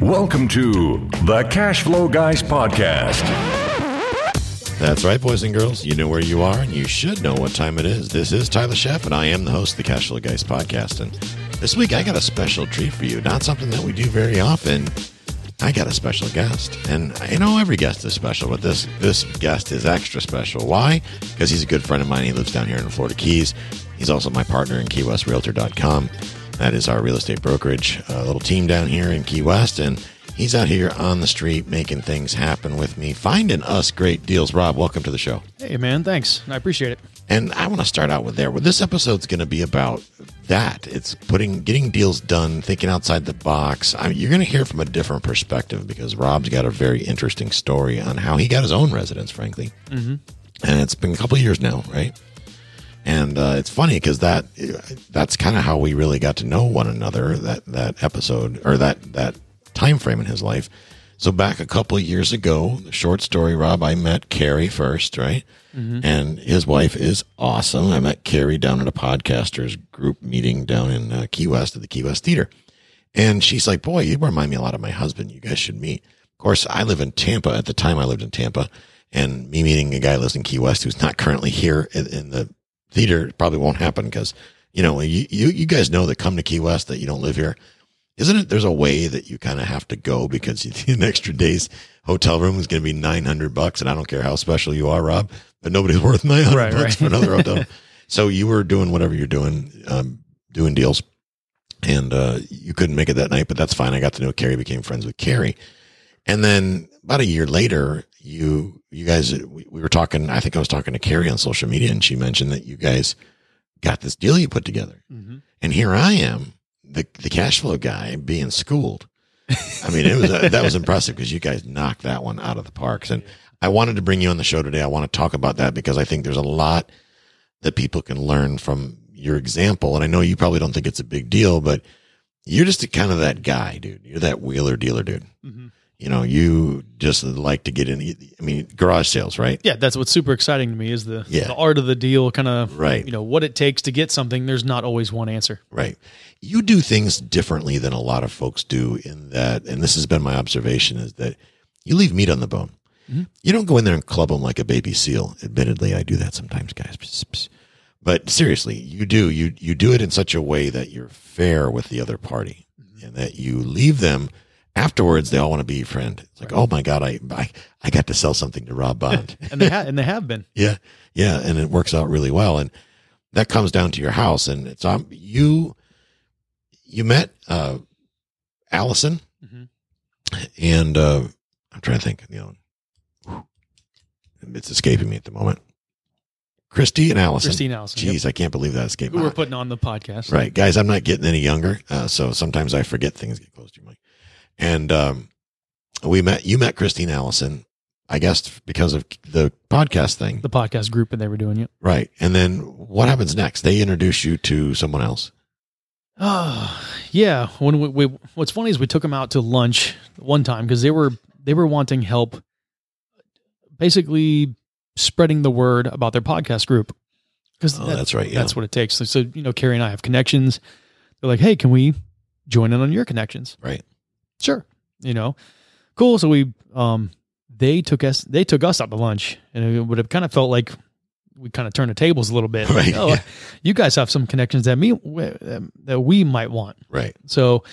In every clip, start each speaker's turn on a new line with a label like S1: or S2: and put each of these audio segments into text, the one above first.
S1: Welcome to the Cash Flow Guys Podcast.
S2: That's right, boys and girls. You know where you are, and you should know what time it is. This is Tyler Sheff, and I am the host of the Cash Flow Guys podcast. And this week, I got a special treat for you. Not something that we do very often. I got a special guest, and I know every guest is special, but this this guest is extra special. Why? Because he's a good friend of mine. He lives down here in the Florida Keys. He's also my partner in KeyWestRealtor.com. That is our real estate brokerage, a little team down here in Key West, and he's out here on the street making things happen with me, finding us great deals. Rob, welcome to the show.
S3: Hey, man, thanks. I appreciate it.
S2: And I want to start out with there. Well, this episode's going to be about that. It's putting, getting deals done, thinking outside the box. I mean, you're going to hear from a different perspective because Rob's got a very interesting story on how he got his own residence, frankly. Mm-hmm. And it's been a couple of years now, right? And uh, it's funny because that that's kind of how we really got to know one another. That that episode or that that time frame in his life. So back a couple of years ago, the short story, Rob, I met Carrie first, right? Mm-hmm. And his wife is awesome. I met Carrie down at a podcasters group meeting down in uh, Key West at the Key West Theater. And she's like, boy, you remind me a lot of my husband. You guys should meet. Of course, I live in Tampa. At the time I lived in Tampa and me meeting a guy who lives in Key West who's not currently here in, in the theater probably won't happen because, you know, you, you, you guys know that come to Key West that you don't live here isn't it? There's a way that you kind of have to go because an extra day's hotel room is going to be 900 bucks. And I don't care how special you are, Rob, but nobody's worth 900 right, bucks right. for another hotel. so you were doing whatever you're doing, um, doing deals and, uh, you couldn't make it that night, but that's fine. I got to know Carrie, became friends with Carrie. And then about a year later, you, you guys, we, we were talking, I think I was talking to Carrie on social media and she mentioned that you guys got this deal you put together. Mm-hmm. And here I am the the cash flow guy being schooled. I mean, it was uh, that was impressive because you guys knocked that one out of the parks. And I wanted to bring you on the show today. I want to talk about that because I think there's a lot that people can learn from your example. And I know you probably don't think it's a big deal, but you're just a, kind of that guy, dude. You're that wheeler dealer dude. Mm-hmm you know, you just like to get in. I mean, garage sales, right?
S3: Yeah, that's what's super exciting to me is the, yeah. the art of the deal, kind of,
S2: right?
S3: You know, what it takes to get something. There's not always one answer,
S2: right? You do things differently than a lot of folks do. In that, and this has been my observation, is that you leave meat on the bone. Mm-hmm. You don't go in there and club them like a baby seal. Admittedly, I do that sometimes, guys. But seriously, you do. You you do it in such a way that you're fair with the other party, mm-hmm. and that you leave them afterwards they all want to be your friend. It's like, right. oh my god, I, I I got to sell something to Rob Bond,
S3: and they have and they have been.
S2: yeah, yeah, and it works out really well, and that comes down to your house, and it's um you you met uh Allison, mm-hmm. and uh I'm trying to think, you know, it's escaping me at the moment. Christy and Allison.
S3: Christine Allison.
S2: Jeez, yep. I can't believe that escaped.
S3: Who we're putting on the podcast.
S2: Right. Guys, I'm not getting any younger. Uh, so sometimes I forget things get close to your mic. And um, we met, you met Christine Allison, I guess, because of the podcast thing,
S3: the podcast group, and they were doing it.
S2: Right. And then what happens next? They introduce you to someone else.
S3: Oh, yeah. When we, we what's funny is we took them out to lunch one time because they were they were wanting help, basically spreading the word about their podcast group.
S2: Because oh, that, that's right.
S3: Yeah. That's what it takes. So, so, you know, Carrie and I have connections. They're like, hey, can we join in on your connections?
S2: Right
S3: sure, you know, cool. So we, um, they took us, they took us out to lunch and it would have kind of felt like we kind of turned the tables a little bit.
S2: Right.
S3: Oh, yeah. you guys have some connections that me, that we might want.
S2: Right.
S3: So,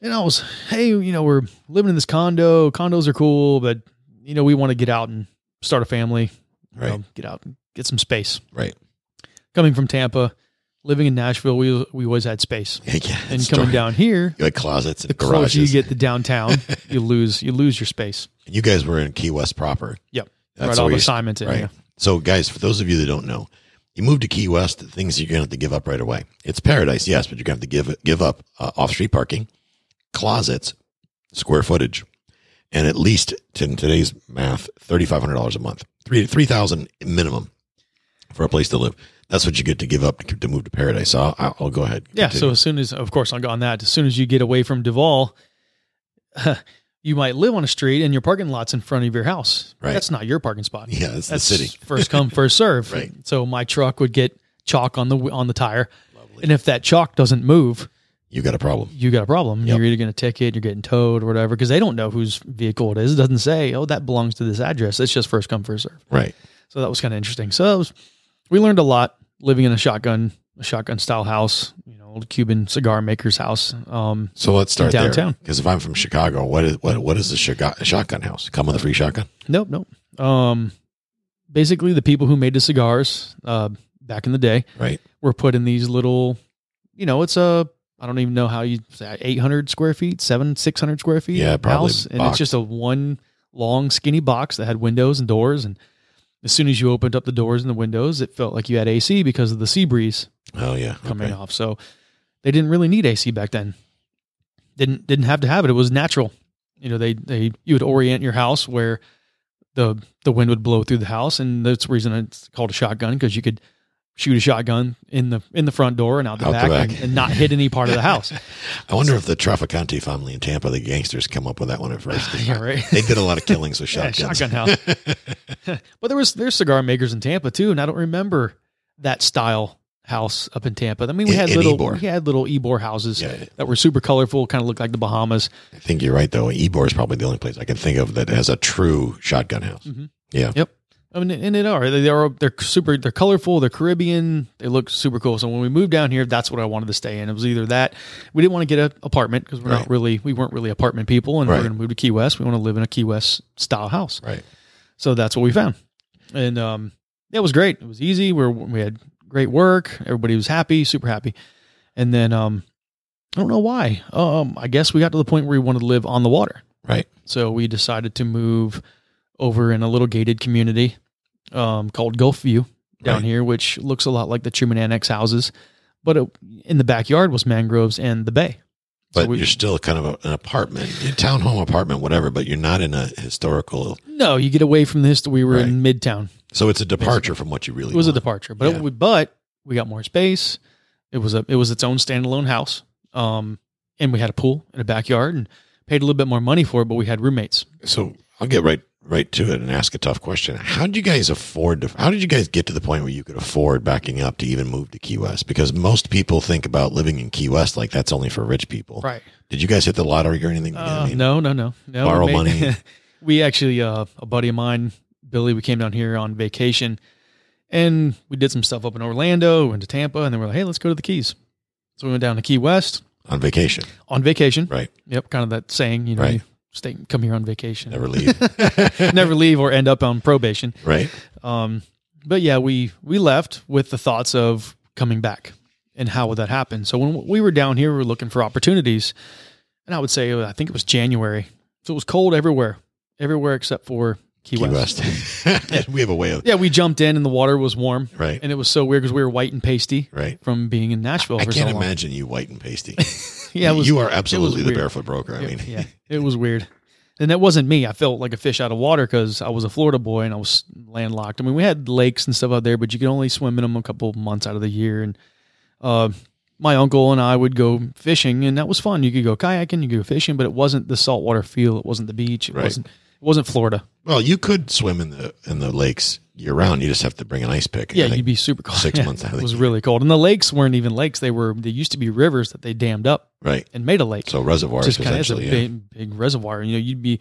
S3: and I was, hey, you know, we're living in this condo. Condos are cool, but you know, we want to get out and start a family.
S2: Right.
S3: Know, get out and get some space.
S2: Right.
S3: Coming from Tampa, living in Nashville, we we always had space.
S2: Yeah,
S3: and coming down here,
S2: you had closets and
S3: the
S2: garages.
S3: closer you get to downtown, you lose you lose your space.
S2: And you guys were in Key West proper.
S3: Yep, That's right off assignment. Right. Yeah.
S2: So, guys, for those of you that don't know, you move to Key West, things you're going to have to give up right away. It's paradise, yes, but you're going to have to give give up uh, off street parking, closets, square footage, and at least in today's math, thirty five hundred dollars a month, three three thousand minimum for a place to live that's what you get to give up to, to move to paradise. So I'll, I'll go ahead.
S3: Yeah. So as soon as, of course, I'll go on that. As soon as you get away from Duval, you might live on a street and your parking lot's in front of your house.
S2: Right.
S3: That's not your parking spot.
S2: Yeah, it's That's the city.
S3: first come, first serve.
S2: right.
S3: So my truck would get chalk on the on the tire, Lovely. and if that chalk doesn't move,
S2: You got a problem.
S3: you got a problem.
S2: Yep.
S3: You're either going to ticket, you're getting towed, or whatever, because they don't know whose vehicle it is. It doesn't say, oh, that belongs to this address. It's just first come, first serve.
S2: Right.
S3: So that was kind of interesting. So was, we learned a lot living in a shotgun, a shotgun style house, you know, old Cuban cigar maker's house. Um,
S2: So let's start.
S3: Downtown.
S2: Because if I'm from Chicago, what is what what is the shotgun, shotgun house? Come with a free shotgun?
S3: nope, nope. Um, basically, the people who made the cigars uh, back in the day
S2: Right.
S3: were put in these little, you know, it's a, I don't even know how you say 800 square feet, seven, 600 square feet
S2: Yeah, probably
S3: house. And it's just a one long skinny box that had windows and doors. And as soon as you opened up the doors and the windows, it felt like you had AC because of the sea breeze
S2: Oh yeah.
S3: coming
S2: Okay.
S3: off. So they didn't really need AC back then. Didn't didn't have to have it. It was natural. You know, they they you would orient your house where the the wind would blow through the house, and that's the reason it's called a shotgun because you could shoot a shotgun in the in the front door and out the
S2: Out the
S3: back,
S2: back.
S3: And, and not hit any part of the house.
S2: I wonder if the Trafficante family in Tampa, the gangsters, come up with that one at first.
S3: yeah, right.
S2: They did a lot of killings with
S3: Yeah,
S2: shotguns.
S3: shotgun house. but there was there's cigar makers in Tampa too, and I don't remember that style house up in Tampa. I mean, we
S2: In-
S3: had little
S2: Ybor.
S3: we had little Ybor houses
S2: Yeah.
S3: that were super colorful, kind of looked like the Bahamas.
S2: I think you're right though. Ybor is probably the only place I can think of that has a true shotgun house.
S3: Mhm.
S2: Yeah.
S3: Yep. I mean, and it are they are they're super they're colorful they're Caribbean they look super cool. So when we moved down here, that's what I wanted to stay in. It was either that we didn't want to get an apartment because we're
S2: Right.
S3: not really we weren't really apartment people, and
S2: Right.
S3: we're going to move to Key West. We want to live in a Key West style house.
S2: Right.
S3: So that's what we found, and um, it was great. It was easy. We we had great work. Everybody was happy, super happy, and then um, I don't know why. Um, I guess we got to the point where we wanted to live on the water.
S2: Right.
S3: So we decided to move over in a little gated community um, called Gulf View down
S2: Right.
S3: here, which looks a lot like the Truman Annex houses, but it, in the backyard was mangroves and the bay. So
S2: But
S3: we-
S2: you're still kind of a, an apartment, a townhome apartment, whatever. But you're not in a historical.
S3: No, you get away from this. We were in Midtown.
S2: So it's a departure from what you really.
S3: It was a departure, but
S2: Yeah.
S3: we, but we got more space. It was a it was its own standalone house, um, and we had a pool in a backyard and paid a little bit more money for it. But we had roommates.
S2: So I'll get right right to it and ask a tough question. How did you guys afford to? How did you guys get to the point where you could afford backing up to even move to Key West? Because most people think about living in Key West like that's only for rich people.
S3: Right.
S2: Did you guys hit the lottery or anything?
S3: Uh,
S2: I mean,
S3: no, no, no, no.
S2: Borrow
S3: we
S2: money.
S3: we actually, uh, a buddy of mine, Billy, we came down here on vacation, and we did some stuff up in Orlando, went to Tampa, and then we're like, hey, let's go to the Keys. So we went down to Key West
S2: on vacation,
S3: on vacation.
S2: right?
S3: Yep, kind of that saying, you know,
S2: Right.
S3: you stay, come here on vacation,
S2: Never leave,
S3: never leave or end up on probation.
S2: right?
S3: Um, but yeah, we we left with the thoughts of coming back, and how would that happen? So when we were down here, we were looking for opportunities, and I would say uh, I think it was January, so it was cold everywhere, everywhere except for Key,
S2: Key
S3: West.
S2: West. we have a way of
S3: Yeah, we jumped in and the water was warm,
S2: right,
S3: and it was so weird because we were white and pasty
S2: right.
S3: from being in Nashville
S2: time.
S3: I
S2: can't
S3: so
S2: imagine you white and pasty.
S3: Yeah, was,
S2: you are absolutely the barefoot broker. I mean,
S3: yeah, it was weird. And that wasn't me. I felt like a fish out of water because I was a Florida boy and I was landlocked. I mean, we had lakes and stuff out there, but you could only swim in them a couple months out of the year. And uh, my uncle and I would go fishing, and that was fun. You could go kayaking, you could go fishing, but it wasn't the saltwater feel. It wasn't the beach. It
S2: Right.
S3: wasn't. It wasn't Florida.
S2: well, you could swim in the in the lakes year round. You just have to bring an ice pick.
S3: Yeah,
S2: think.
S3: you'd be super cold.
S2: six
S3: Yeah,
S2: months out of
S3: It was really cold, and the lakes weren't even lakes. They were. They used to be rivers that they dammed up
S2: right.
S3: and made a lake.
S2: So reservoirs
S3: just kind of a
S2: essentially. yeah.
S3: big, big reservoir. You know, you'd be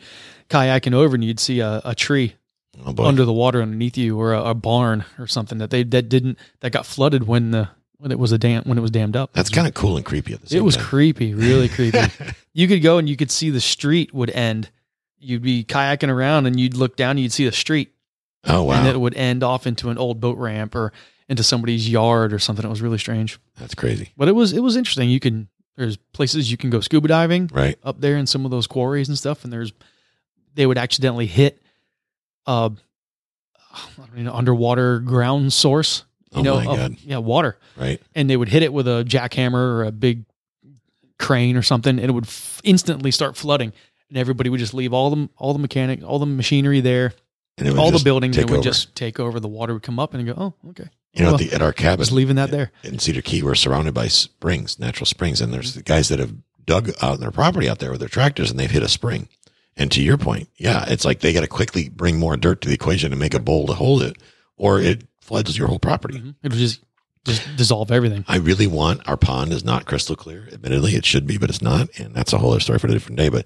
S3: kayaking over and you'd see a, a tree
S2: Oh,
S3: under the water underneath you, or a, a barn or something that they that didn't that got flooded when the when it was a dam when it was dammed up.
S2: That's kind of cool and creepy at the same time.
S3: it was
S2: time.
S3: creepy, really creepy. you could go and you could see the street would end. You'd be kayaking around and you'd look down and you'd see the street,
S2: oh wow,
S3: and it would end off into an old boat ramp or into somebody's yard or something. It was really strange,
S2: that's crazy.
S3: but it was it was interesting. You can there's places you can go scuba diving
S2: Right.
S3: up there in some of those quarries and stuff, and there's they would accidentally hit uh I don't know, underwater ground source. You
S2: Oh
S3: know,
S2: God.
S3: yeah, water,
S2: Right.
S3: and they would hit it with a jackhammer or a big crane or something, and it would f- instantly start flooding, and everybody would just leave all the all the mechanic, all the machinery there,
S2: And
S3: all the buildings, it would
S2: over.
S3: just take over. The water would come up and go, oh, okay,
S2: you know
S3: well,
S2: at, the, at our cabin
S3: just leaving that there.
S2: in Cedar Key, we're surrounded by springs, natural springs, and there's the guys that have dug out their property out there with their tractors, and they've hit a spring. And to your point, yeah, it's like they got to quickly bring more dirt to the equation and make a bowl to hold it, or it floods your whole property.
S3: Mhm. It'll just just dissolve everything.
S2: I really want our pond is not crystal clear. Admittedly, it should be, but it's not, and that's a whole other story for a different day. But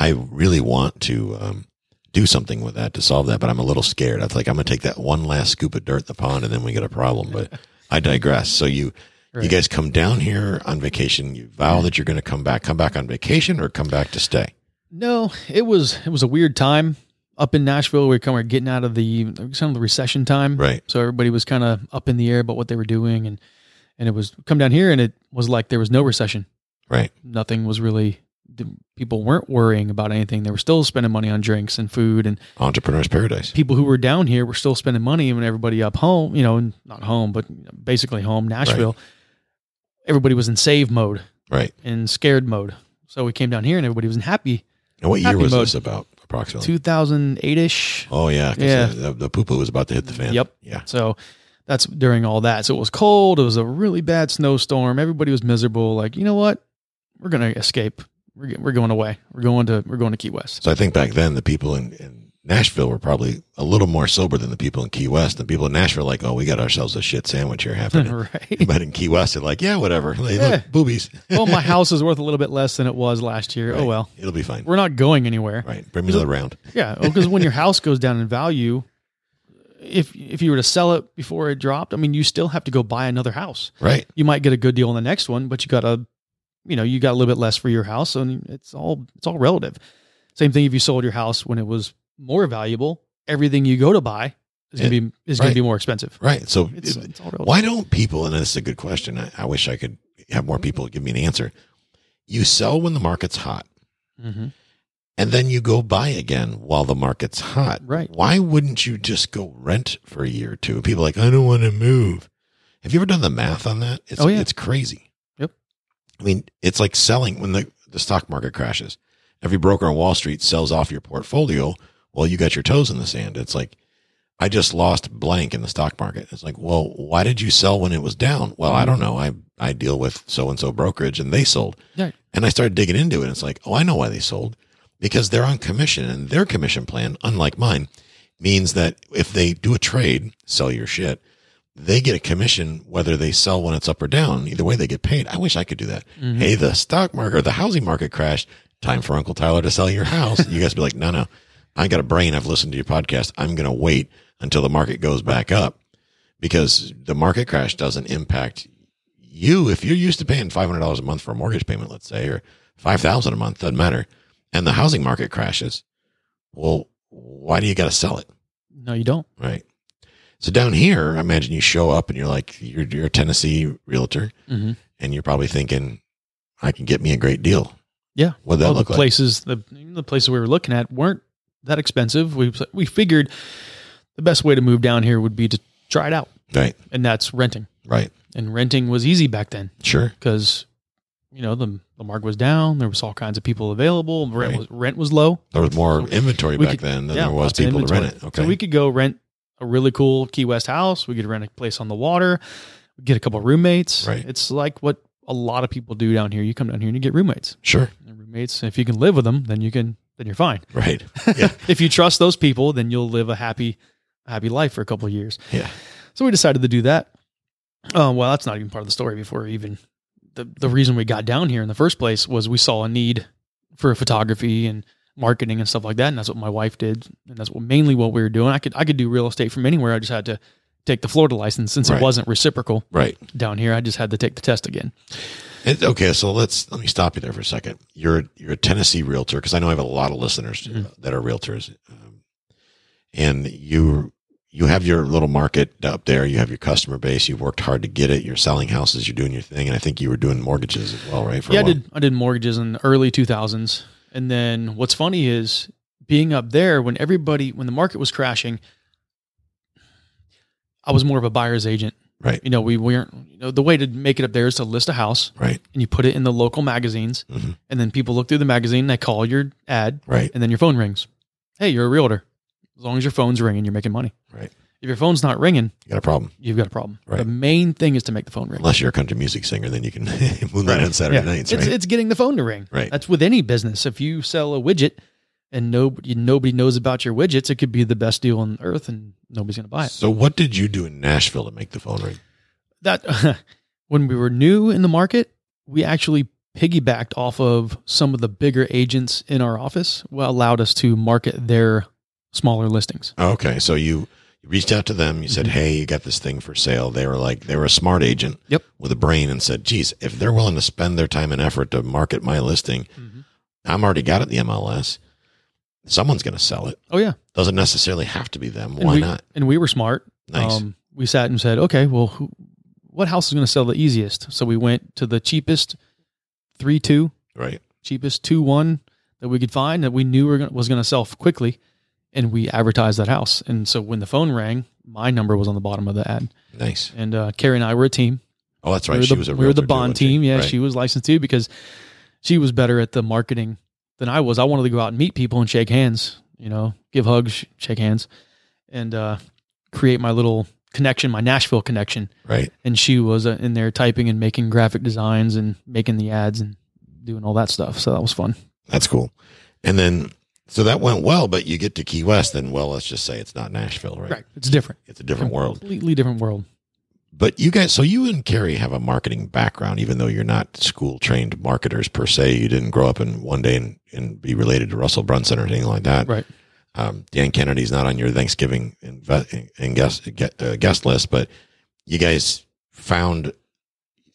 S2: I really want to um, do something with that to solve that, but I'm a little scared. I was like, I'm going to take that one last scoop of dirt in the pond, and then we get a problem. But I digress. So you. You guys come down here on vacation. You vow that you're going to come back. Come back on vacation or come back to stay.
S3: No, it was it was a weird time up in Nashville. We were kind of getting out of the some of the recession time,
S2: Right.
S3: So everybody was kind of up in the air about what they were doing, and and it was come down here, and it was like there was no recession.
S2: Right.
S3: Nothing was really. The- People weren't worrying about anything. They were still spending money on drinks and food, and
S2: Entrepreneur's paradise.
S3: people who were down here were still spending money. And everybody up home, you know, not home, but basically home, Nashville. Everybody was in save mode,
S2: Right.
S3: in scared mode. So we came down here, and everybody was in happy.
S2: And what year
S3: Happy
S2: was
S3: mode.
S2: this about approximately?
S3: 2008 ish.
S2: Oh yeah,
S3: Yeah.
S2: The, the poo poo was about to hit the fan.
S3: Yep.
S2: Yeah.
S3: So that's during all that. So it was cold. It was a really bad snowstorm. Everybody was miserable. Like, you know what? We're gonna escape. We're we're going away. We're going to we're going to Key West.
S2: So I think back then the people in, in Nashville were probably a little more sober than the people in Key West. The people in Nashville like, oh, we got ourselves a shit sandwich here happening.
S3: right.
S2: but in Key West, they're like, yeah, whatever. Hey,
S3: Yeah.
S2: Look, boobies.
S3: well, my house is worth a little bit less than it was last year.
S2: Oh, right.
S3: Oh well.
S2: it'll be fine.
S3: We're not going anywhere.
S2: Right. Bring me another round.
S3: Yeah, oh, because when your house goes down in value, if if you were to sell it before it dropped, I mean, you still have to go buy another house.
S2: Right.
S3: You might get a good deal on the next one, but you got to, you know, you got a little bit less for your house, and it's all it's all relative. Same thing if you sold your house when it was more valuable. Everything you go to buy is going to be is going to be more expensive.
S2: Right. So
S3: It's,
S2: it-
S3: it's all relative.
S2: why don't people, and this is a good question. I, I wish I could have more people give me an answer. You sell when the market's hot.
S3: hmm
S2: and then you go buy again while the market's hot.
S3: Right.
S2: Why wouldn't you just go rent for a year or two? People are like, I don't want to move. Have you ever done the math on that? It's,
S3: Oh, yeah.
S2: It's crazy. I mean, it's like selling when the, the stock market crashes. Every broker on Wall Street sells off your portfolio while you got your toes in the sand. It's like, I just lost blank in the stock market. It's like, well, why did you sell when it was down? Well, I don't know. I, I deal with so and so brokerage and they sold.
S3: Yeah.
S2: And I started digging into it. And it's like, oh, I know why they sold because they're on commission and their commission plan, unlike mine, means that if they do a trade, sell your shit, they get a commission whether they sell when it's up or down. Either way, they get paid. I wish I could do that. Mm-hmm. Hey, the stock market or the housing market crashed. Time for Uncle Tyler to sell your house. You guys be like, no, no, I got a brain. I've listened to your podcast. I'm going to wait until the market goes back up because the market crash doesn't impact you. If you're used to paying $500 a month for a mortgage payment, let's say, or 5000 a month, doesn't matter. And the housing market crashes. Well, why do you got to sell it?
S3: No, you don't.
S2: Right. So down here, I imagine you show up and you're like, you're, you're a Tennessee realtor
S3: hmm
S2: and you're probably thinking, I can get me a great deal.
S3: Yeah.
S2: What that
S3: Well,
S2: look
S3: the
S2: like?
S3: places the the places we were looking at weren't that expensive. We we figured the best way to move down here would be to try it out,
S2: Right.
S3: and that's renting.
S2: Right.
S3: And renting was easy back then
S2: Sure.
S3: because you know the the market was down. There was all kinds of people available. Rent
S2: Right.
S3: was rent was low.
S2: There was more inventory
S3: we
S2: back
S3: could-
S2: then than
S3: yeah,
S2: there was people to rent it. Okay.
S3: So we could go rent a really cool Key West house. We could rent a place on the water. We Get a couple of roommates.
S2: Right.
S3: It's like what a lot of people do down here. You come down here and you get roommates.
S2: sure.
S3: And roommates, if you can live with them, then you can then you're fine.
S2: Right. Yeah.
S3: if you trust those people, then you'll live a happy, happy life for a couple of years.
S2: Yeah.
S3: So we decided to do that. Um, well, that's not even part of the story. Before even the the reason we got down here in the first place was we saw a need for photography and marketing and stuff like that, and that's what my wife did, and that's what mainly what we were doing. I could I could do real estate from anywhere. I just had to take the Florida license since
S2: Right.
S3: it wasn't reciprocal
S2: Right.
S3: down here. I just had to take the test again.
S2: It, okay, so let's let me stop you there for a second. You're you're a Tennessee realtor because I know I have a lot of listeners
S3: Mhm.
S2: that are realtors, um, and you you have your little market up there. You have your customer base. You've worked hard to get it. You're selling houses. You're doing your thing, and I think you were doing mortgages as well, right? For
S3: yeah, I did. I did mortgages in the early 2000s, and then what's funny is being up there when everybody when the market was crashing. I was more of a buyer's agent.
S2: Right,
S3: You know, we weren't. You know, the way to make it up there is to list a house
S2: right,
S3: and you put it in the local magazines,
S2: Mhm.
S3: and then people look through the magazine, and they call your ad,
S2: right,
S3: and then your phone rings. Hey, you're a realtor. As long as your phone's ringing, you're making money.
S2: right.
S3: If your phone's not ringing,
S2: You got a problem.
S3: you've got a problem.
S2: Right.
S3: The main thing is to make the phone ring.
S2: Unless you're a country music singer, then you can moonlight on Saturday
S3: Yeah.
S2: nights,
S3: It's
S2: right?
S3: it's getting the phone to ring.
S2: Right.
S3: That's with any business. If you sell a widget and nobody nobody knows about your widgets, it could be the best deal on earth and nobody's going to buy it.
S2: so, what did you do in Nashville to make the phone ring?
S3: that when we were new in the market, we actually piggybacked off of some of the bigger agents in our office, well, allowed us to market their smaller listings.
S2: Okay, so you you reached out to them. You said,
S3: Mhm.
S2: "Hey, you got this thing for sale." They were like, they were a smart agent
S3: Yep.
S2: with a brain, and said, "Geez, if they're willing to spend their time and effort to market my listing, I'm already got it the MLS. Someone's going to sell it.
S3: Oh yeah,
S2: Doesn't necessarily have to be them.
S3: and
S2: Why
S3: we,
S2: not?
S3: And we were smart.
S2: Nice.
S3: Um, we sat and said, okay, well, who, what house is going to sell the easiest? So we went to the cheapest three two,
S2: right.
S3: cheapest two one that we could find that we knew were gonna, was going to sell quickly, and we advertised that house. And so when the phone rang, my number was on the bottom of the ad,
S2: Nice.
S3: and uh, Carrie and I were a team.
S2: Oh, that's
S3: we
S2: right. She was a
S3: we were the bond team. Yeah,
S2: Right.
S3: she was licensed too because she was better at the marketing than I was. I wanted to go out and meet people and shake hands, you know, give hugs, shake hands, and uh, create my little connection, my Nashville connection.
S2: Right.
S3: And she was uh, in there typing and making graphic designs and making the ads and doing all that stuff. So that was fun.
S2: That's cool. And then, so that went well, but you get to Key West, and well, let's just say it's not Nashville, right?
S3: Right. It's different.
S2: It's a different world.
S3: Completely different world.
S2: But you guys, so you and Carrie have a marketing background, even though you're not school trained marketers per se. You didn't grow up in one day and, and be related to Russell Brunson or anything like that.
S3: Right.
S2: Um, Dan Kennedy's not on your Thanksgiving inve- in guest uh, guest list, but you guys found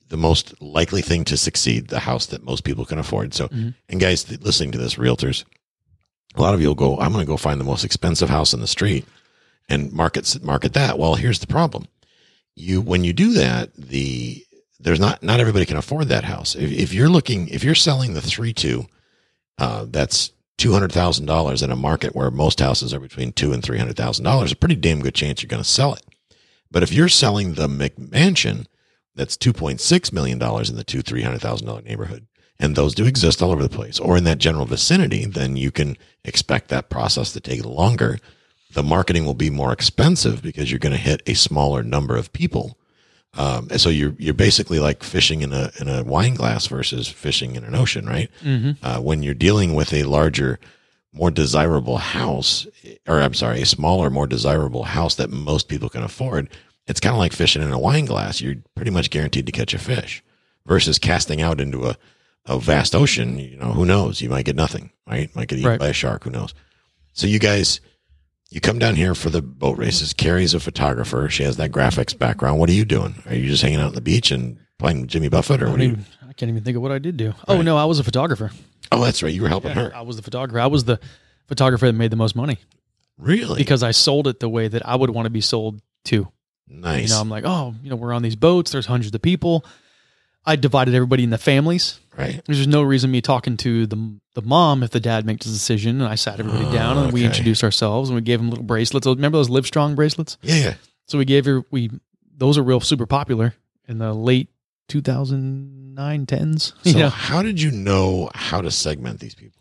S2: the most likely thing to succeed, the house that most people can afford. So,
S3: Mhm.
S2: and guys listening to this, realtors, a lot of you will go, I'm going to go find the most expensive house in the street and market market that. Well, here's the problem: you when you do that, the there's not not everybody can afford that house. If, if you're looking, if you're selling the three two, uh, that's two hundred thousand dollars in a market where most houses are between two and three hundred thousand dollars. A pretty damn good chance you're going to sell it. But if you're selling the McMansion, that's two point six million dollars in the two three hundred thousand dollar neighborhood, and those do exist all over the place, or in that general vicinity, then you can expect that process to take longer. The marketing will be more expensive because you're going to hit a smaller number of people. Um, and so you're you're basically like fishing in a in a wine glass versus fishing in an ocean, right?
S3: Mm-hmm.
S2: uh, when you're dealing with a larger, more desirable house, or I'm sorry, a smaller, more desirable house that most people can afford, it's kind of like fishing in a wine glass. You're pretty much guaranteed to catch a fish versus casting out into a, a vast ocean. You know, who knows? You might get nothing, right? Might get eaten
S3: Right.
S2: by a shark. Who knows? So you guys, you come down here for the boat races. Carrie's a photographer. She has that graphics background. What are you doing? Are you just hanging out on the beach and playing Jimmy Buffett or
S3: I,
S2: what are you?
S3: I can't even think of what I did do. Oh,
S2: Right.
S3: no, I was a photographer.
S2: Oh, that's right. You were helping her.
S3: I was the photographer. I was the photographer that made the most money
S2: Really?
S3: because I sold it the way that I would want to be sold to.
S2: Nice.
S3: You know, I'm like, oh, you know, we're on these boats. There's hundreds of people. I divided everybody into families.
S2: Right.
S3: There's just no reason me talking to the the mom if the dad makes a decision. And I sat everybody
S2: Oh,
S3: down and we introduced ourselves and we gave them little bracelets. Remember those Livestrong bracelets?
S2: Yeah, yeah.
S3: So we gave her we those are real super popular in the late 2009 10s.
S2: So
S3: know,
S2: how did you know how to segment these people?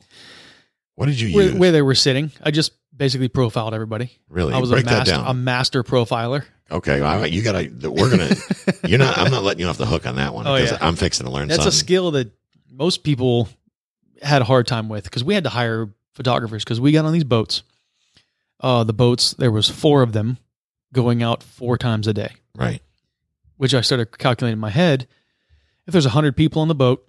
S2: What did you
S3: where,
S2: use?
S3: where they were sitting. I just basically profiled everybody.
S2: really?
S3: I was
S2: Break
S3: a master, a master profiler.
S2: okay, well, you gotta. We're gonna. you're not. I'm not letting you off the hook on that one.
S3: Oh,
S2: because
S3: yeah.
S2: I'm fixing to learn
S3: That's a skill that most people had a hard time with because we had to hire photographers because we got on these boats. Uh, the boats there was four of them going out four times a day,
S2: right.
S3: which I started calculating in my head. If there's hundred people on the boat,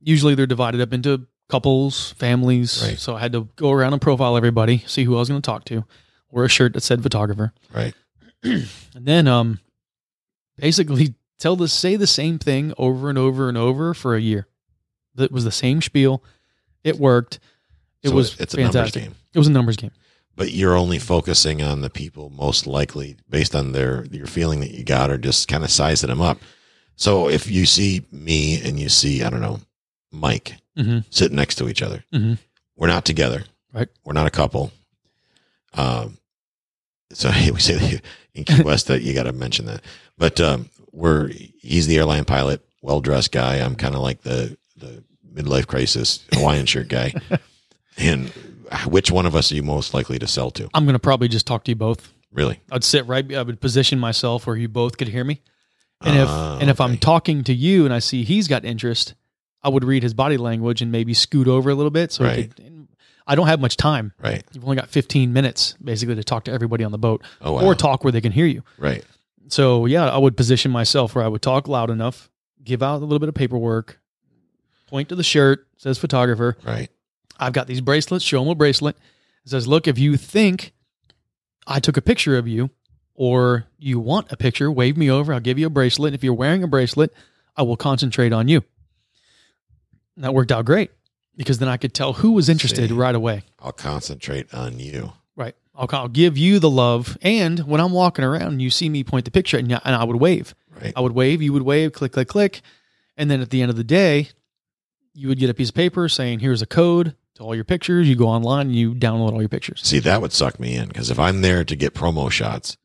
S3: usually they're divided up into couples, families.
S2: Right.
S3: So I had to go around and profile everybody, see who I was going to talk to, wear a shirt that said photographer,
S2: Right.
S3: and then um, basically tell the say the same thing over and over and over for a year. That was the same spiel. It worked. It
S2: So
S3: was
S2: it's a numbers
S3: fantastic.
S2: game.
S3: It was a numbers game.
S2: But you're only focusing on the people most likely based on their your feeling that you got, or just kind of sizing them up. So if you see me and you see I don't know Mike
S3: Mhm.
S2: sitting next to each other,
S3: Mhm.
S2: we're not together.
S3: Right.
S2: We're not a couple. Um, so we say in Key West that you got to mention that. But um, we're he's the airline pilot, well dressed guy. I'm kind of like the the midlife crisis Hawaiian shirt guy. And which one of us are you most likely to sell to?
S3: I'm going to probably just talk to you both.
S2: Really?
S3: I'd sit right. I would position myself where you both could hear me. And if
S2: Ah,
S3: and if I'm talking to you and I see he's got interest, I would read his body language and maybe scoot over a little bit. So
S2: Right.
S3: could, I don't have much time.
S2: right.
S3: You've only got 15 minutes basically to talk to everybody on the boat
S2: Oh wow.
S3: or talk where they can hear you.
S2: right.
S3: So yeah, I would position myself where I would talk loud enough, give out a little bit of paperwork, point to the shirt, says photographer.
S2: Right.
S3: I've got these bracelets, show them a bracelet. It says, look, if you think I took a picture of you or you want a picture, wave me over. I'll give you a bracelet. If you're wearing a bracelet, I will concentrate on you. And that worked out great because then I could tell who was interested
S2: See.
S3: right away.
S2: I'll concentrate on you.
S3: Right. I'll, I'll give you the love. And when I'm walking around, you see me point the picture and, and I would wave.
S2: Right.
S3: I would wave, you would wave, click, click, click. And then at the end of the day, you would get a piece of paper saying, here's a code to all your pictures. You go online and you download all your pictures.
S2: See, that would suck me in because if I'm there to get promo shots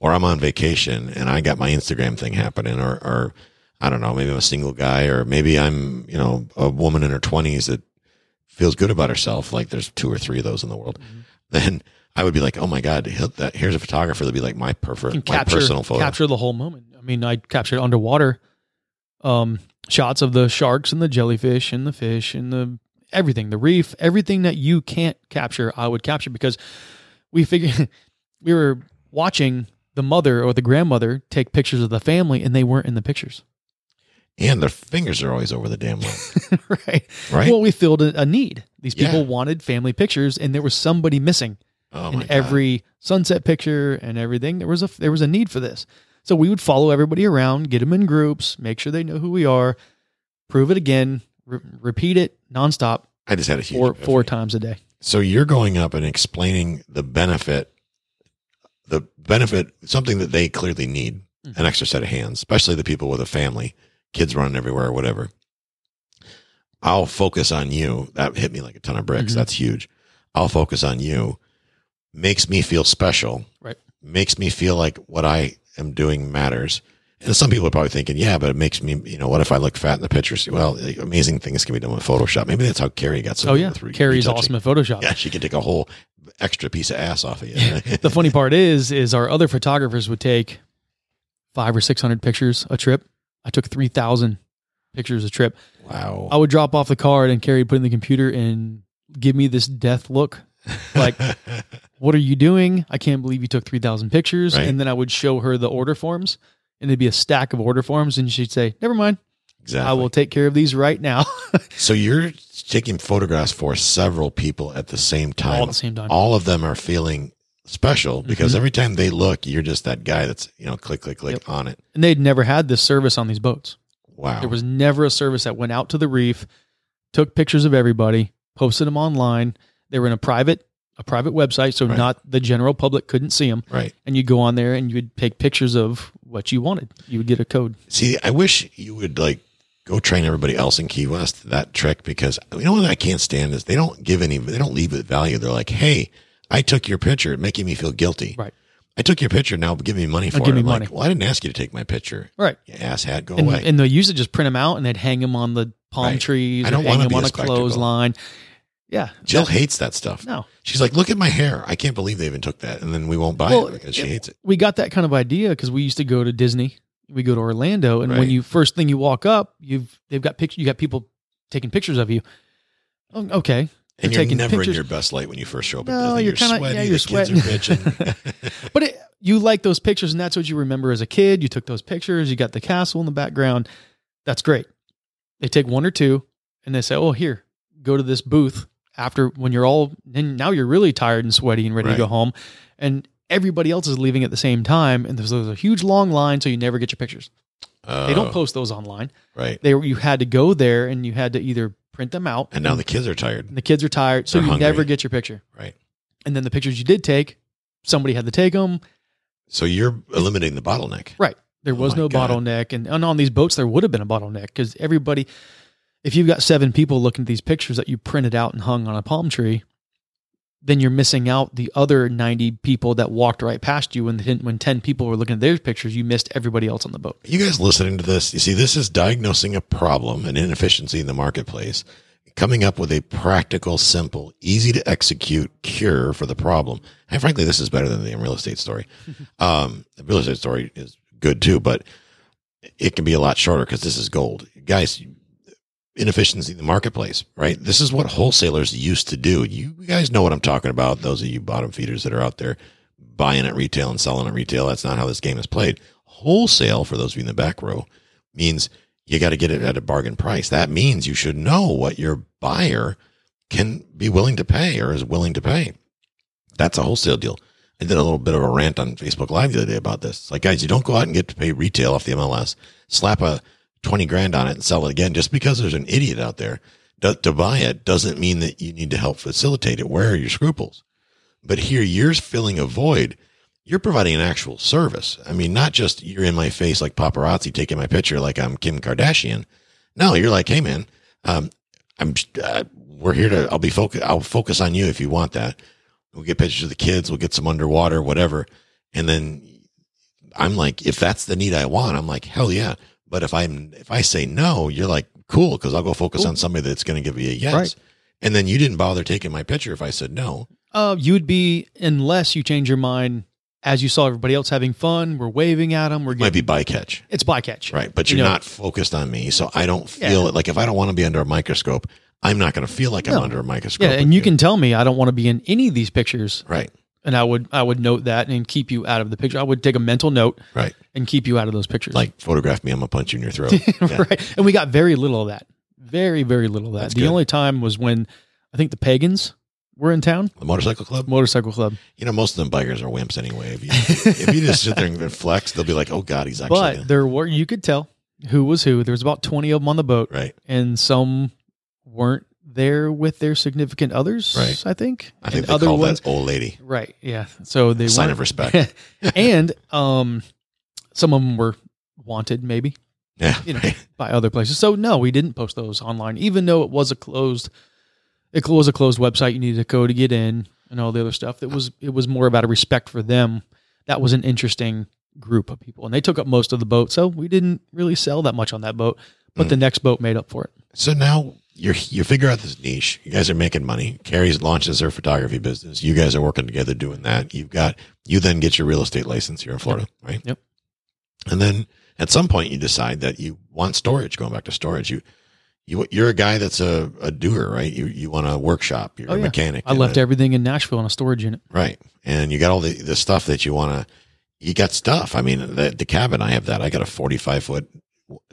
S2: or I'm on vacation and I got my Instagram thing happening or, or I don't know, maybe I'm a single guy or maybe I'm, you know, a woman in her 20s that feels good about herself. Like there's two or three of those in the world. Then I would be like, oh my God, that, here's a photographer that'd be like my, prefer,
S3: can
S2: my
S3: capture
S2: personal photo.
S3: capture the whole moment. I mean, I captured underwater um, shots of the sharks and the jellyfish and the fish and the everything, the reef, everything that you can't capture, I would capture because we figured we were watching the mother or the grandmother take pictures of the family and they weren't in the pictures.
S2: And their fingers are always over the damn line,
S3: right.
S2: right?
S3: Well, we filled a, need. These people
S2: Yeah.
S3: wanted family pictures and there was somebody missing.
S2: oh
S3: in
S2: God.
S3: every sunset picture and everything. There was a there was a need for this. So we would follow everybody around, get them in groups, make sure they know who we are, prove it again, re- repeat it nonstop
S2: I just had a huge
S3: four four times a day.
S2: So you're going up and explaining the benefit, the benefit, something that they clearly need,
S3: Mhm.
S2: an extra set of hands, especially the people with a family, kids running everywhere or whatever. I'll focus on you. That hit me like a ton of bricks.
S3: Mhm.
S2: That's huge. I'll focus on you. Makes me feel special.
S3: Right.
S2: Makes me feel like what I am doing matters. And some people are probably thinking, yeah, but it makes me, you know, what if I look fat in the pictures? Well, amazing things can be done with Photoshop. Maybe that's how Carrie got so
S3: Oh yeah, Carrie's awesome at Photoshop.
S2: Yeah, she can take a whole extra piece of ass off of you.
S3: the funny part is, is our other photographers would take five or six hundred pictures a trip. I took three thousand pictures a trip.
S2: wow.
S3: I would drop off the card and Carrie put in the computer and give me this death look. Like, what are you doing? I can't believe you took 3,000 pictures.
S2: Right.
S3: And then I would show her the order forms and it'd be a stack of order forms. And she'd say, never mind.
S2: exactly.
S3: I will take care of these right now.
S2: so you're taking photographs for several people at the same time.
S3: All at the same time.
S2: All of them are feeling special because
S3: Mhm.
S2: every time they look, you're just that guy that's, you know, click, click, click
S3: Yep.
S2: on it.
S3: And they'd never had this service on these boats.
S2: Wow.
S3: There was never a service that went out to the reef, took pictures of everybody, posted them online. They were in a private a private website, so
S2: Right.
S3: not the general public couldn't see them.
S2: right.
S3: And you'd go on there and you would take pictures of what you wanted. You would get a code.
S2: See, I wish you would like go train everybody else in Key West that trick because you know what I can't stand is they don't give any, they don't leave it value. They're like, hey, I took your picture, making me feel guilty.
S3: Right.
S2: I took your picture. Now give me money for
S3: give
S2: it.
S3: me
S2: I'm
S3: money.
S2: like, well, I didn't ask you to take my picture.
S3: Right.
S2: You asshat, go
S3: and,
S2: away.
S3: and they used to just print them out and they'd hang them on the palm
S2: Right.
S3: trees
S2: I
S3: or
S2: don't
S3: hang
S2: wanna
S3: them on
S2: a
S3: clothesline. Yeah.
S2: Jill
S3: that-
S2: hates that stuff.
S3: no.
S2: She's like, look at my hair. I can't believe they even took that. And then we won't buy
S3: Well,
S2: it because she
S3: it-
S2: hates it.
S3: We got that kind of idea because we used to go to Disney. We go to Orlando, and when you first thing you walk up, you've they've got pictures. You got people taking pictures of you. Oh, okay,
S2: And
S3: They're
S2: you're
S3: taking
S2: never in
S3: pictures.
S2: your best light when you first show up. at
S3: No,
S2: Disney.
S3: you're kinda-
S2: sweaty.
S3: yeah, you're sweating.
S2: are bitching.
S3: but it, you like those pictures, and that's what you remember as a kid. You took those pictures. You got the castle in the background. That's great. They take one or two, and they say, "Oh, here, go to this booth." After when you're all, and now you're really tired and sweaty and ready to go home, and everybody else is leaving at the same time, and there's, there's a huge long line, so you never get your pictures. They don't
S2: Oh,
S3: post those online.
S2: Right.
S3: They you had to go there, and you had to either print them out,
S2: And now the kids are tired.
S3: the kids are tired, so
S2: They're
S3: you
S2: hungry.
S3: never get your picture.
S2: Right.
S3: And then the pictures you did take, somebody had to take them.
S2: So you're eliminating the bottleneck.
S3: Right. There
S2: Oh
S3: was
S2: my
S3: no
S2: God.
S3: bottleneck. And, and on these boats, there would have been a bottleneck because everybody, if you've got seven people looking at these pictures that you printed out and hung on a palm tree, then you're missing out the other 90 people that walked right past you. When, when 10 people were looking at their pictures, you missed everybody else on the boat.
S2: You guys listening to this, you see, this is diagnosing a problem, an inefficiency in the marketplace, coming up with a practical, simple, easy to execute cure for the problem. And frankly, this is better than the real estate story. um, the real estate story is good too, but it can be a lot shorter because this is gold. Guys, inefficiency in the marketplace, right? This is what wholesalers used to do. You guys know what I'm talking about. Those of you bottom feeders that are out there buying at retail and selling at retail. That's not how this game is played. Wholesale, for those of you in the back row, means you got to get it at a bargain price. That means you should know what your buyer can be willing to pay or is willing to pay. That's a wholesale deal. I did a little bit of a rant on Facebook Live the other day about this. It's like, guys, you don't go out and get to pay retail off the MLS, slap a 20 grand on it and sell it again just because there's an idiot out there to, to buy it doesn't mean that you need to help facilitate it. Where are your scruples? But here you're filling a void. You're providing an actual service. I mean, not just you're in my face like paparazzi taking my picture like I'm Kim Kardashian. No, you're like, hey man, um, I'm, uh, we're here to, I'll be focus, I'll focus on you if you want that. We'll get pictures of the kids. We'll get some underwater, whatever. And then I'm like, if that's the need I want, I'm like, hell yeah. But if I'm, if I say no, you're like, cool, because I'll go focus
S3: Cool.
S2: on somebody that's going to give you a yes.
S3: Right.
S2: And then you didn't bother taking my picture if I said no.
S3: Uh, you would be unless you change your mind as you saw everybody else having fun. We're waving at them. We're
S2: Might
S3: getting,
S2: be bycatch.
S3: it's bycatch,
S2: Right. But
S3: You
S2: you're
S3: know-
S2: not focused on me. So I don't feel
S3: Yeah.
S2: it. Like if I don't want to be under a microscope, I'm not going to feel like I'm under a microscope.
S3: Yeah, and you can tell me I don't want to be in any of these pictures,
S2: Right.
S3: And I would I would note that and keep you out of the picture. I would take a mental note
S2: Right.
S3: and keep you out of those pictures.
S2: Like photograph me. I'm going to punch you in your throat. Yeah.
S3: right. And we got very little of that. Very, very little of that.
S2: That's
S3: the
S2: good.
S3: only time was when I think the pagans were in town,
S2: The motorcycle club.
S3: motorcycle club.
S2: You know, most of them bikers are wimps anyway. If you, if you just sit there and flex, they'll be like, oh God, he's actually.
S3: But there were you could tell who was who. There was about twenty of them on the boat,
S2: right.
S3: and some weren't there with their significant others.
S2: Right.
S3: I think.
S2: I think
S3: and
S2: they
S3: other
S2: call
S3: ones,
S2: that old lady.
S3: right? Yeah. So they
S2: Sign of respect.
S3: and um, some of them were wanted, maybe
S2: Yeah.
S3: You know.
S2: right.
S3: by other places. So no, we didn't post those online, even though it was a closed. It was a closed website. You needed a code to get in, and all the other stuff. It was it was more about a respect for them. That was an interesting group of people, and they took up most of the boat. So we didn't really sell that much on that boat, but
S2: Mm.
S3: the next boat made up for it.
S2: So now you're you figure out this niche. You guys are making money. Carrie's launches her photography business. You guys are working together doing that. You've got you then get your real estate license here in Florida, right?
S3: Yep.
S2: And then at some point you decide that you want storage. Going back to storage, you you you're a guy that's a, a doer, right? You you want a workshop. You're
S3: Oh,
S2: a
S3: yeah.
S2: mechanic.
S3: I left
S2: a-
S3: everything in Nashville in a storage unit.
S2: Right. And you got all the, the stuff that you want to, you got stuff. I mean, the, the cabin, I have that. I got a 45 foot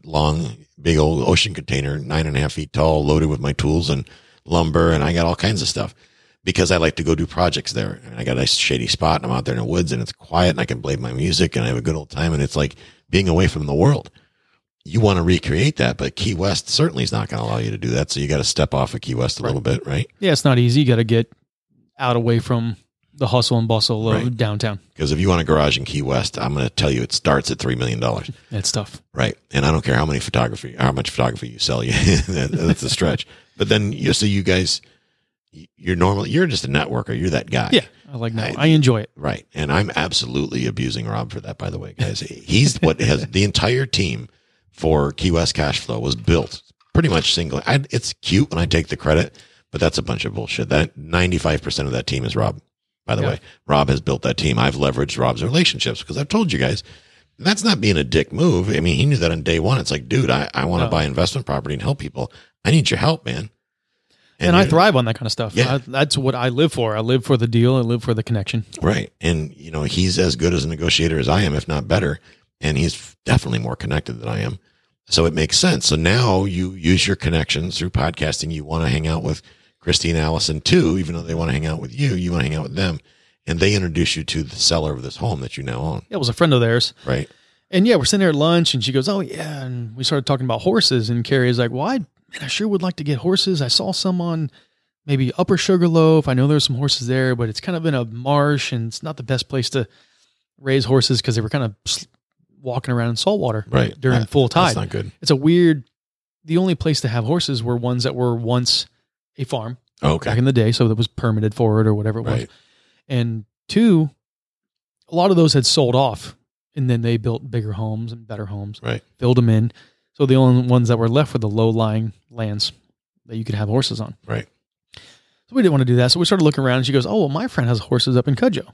S2: long, big old ocean container, nine and a half feet tall, loaded with my tools and lumber. And I got all kinds of stuff because I like to go do projects there. And I got a nice shady spot and I'm out there in the woods and it's quiet and I can play my music and I have a good old time. And it's like being away from the world. You want to recreate that, but Key West certainly is not going to allow you to do that. So you got to step off of Key West a little bit, right?
S3: Yeah, it's not easy. You got to get out away from the hustle and bustle of
S2: Right.
S3: downtown.
S2: Because if you want a garage in Key West, I'm going to tell you it starts at $3 million.
S3: It's tough.
S2: Right. And I don't care how many photography, how much photography you sell. You that, that's a stretch. But then you so you guys, you're normal. You're just a networker. You're that guy.
S3: Yeah, I like that.
S2: I-
S3: I enjoy it.
S2: Right. And I'm absolutely abusing Rob for that. By the way, guys, he's what has the entire team for Key West Cash Flow was built pretty much single. I, it's cute when I take the credit, but that's a bunch of bullshit. That 95 percent of that team is Rob. By the
S3: Yeah.
S2: way, Rob has built that team. I've leveraged Rob's relationships because I've told you guys that's not being a dick move. I mean, he knew that on day one. It's like, dude, I, I want to
S3: No.
S2: buy investment property and help people. I need your help, man.
S3: And, I thrive on that kind of stuff.
S2: Yeah.
S3: I, that's what I live for. I live for the deal. I live for the connection.
S2: Right. And, you know, he's as good as a negotiator as I am, if not better. And he's definitely more connected than I am. So it makes sense. So now you use your connections through podcasting. You want to hang out with Christy and Allison too, even though they want to hang out with you. You want to hang out with them. And they introduce you to the seller of this home that you now own.
S3: It was a friend of theirs.
S2: Right.
S3: And yeah, we're sitting there at lunch and she goes, Oh, yeah. And we started talking about horses. And Carrie's like, Well, I, man, I sure would like to get horses. I saw some on maybe Upper Sugarloaf. I know there's some horses there, but it's kind of in a marsh and it's not the best place to raise horses because they were kind of walking around in salt water
S2: Right.
S3: during
S2: That-
S3: full
S2: That's
S3: tide.
S2: not good.
S3: It's a weird, the only place to have horses were ones that were once a farm
S2: okay.
S3: back in the day. So that was permitted for it or whatever it was.
S2: Right.
S3: And two, a lot of those had sold off and then they built bigger homes and better homes,
S2: Right.
S3: filled them in. So the only ones that were left were the low lying lands that you could have horses on.
S2: Right.
S3: So we didn't want to do that. So we started looking around and she goes, Oh, well, my friend has horses up in Cudjoe.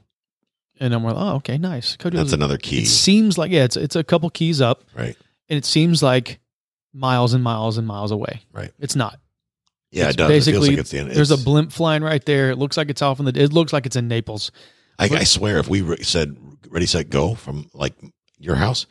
S3: And I'm like, Oh, okay, nice. Cudjoe.
S2: That's another key.
S3: It seems like, yeah, it's, it's a couple keys up
S2: Right.
S3: and it seems like miles and miles and miles away.
S2: Right.
S3: It's not.
S2: Yeah,
S3: It's
S2: it does. it feels
S3: basically-
S2: like it's the end.
S3: There's a blimp flying right there. It looks like it's off in the, it looks like it's in Naples.
S2: I, I swear, if we re- said ready, set, go from like your house,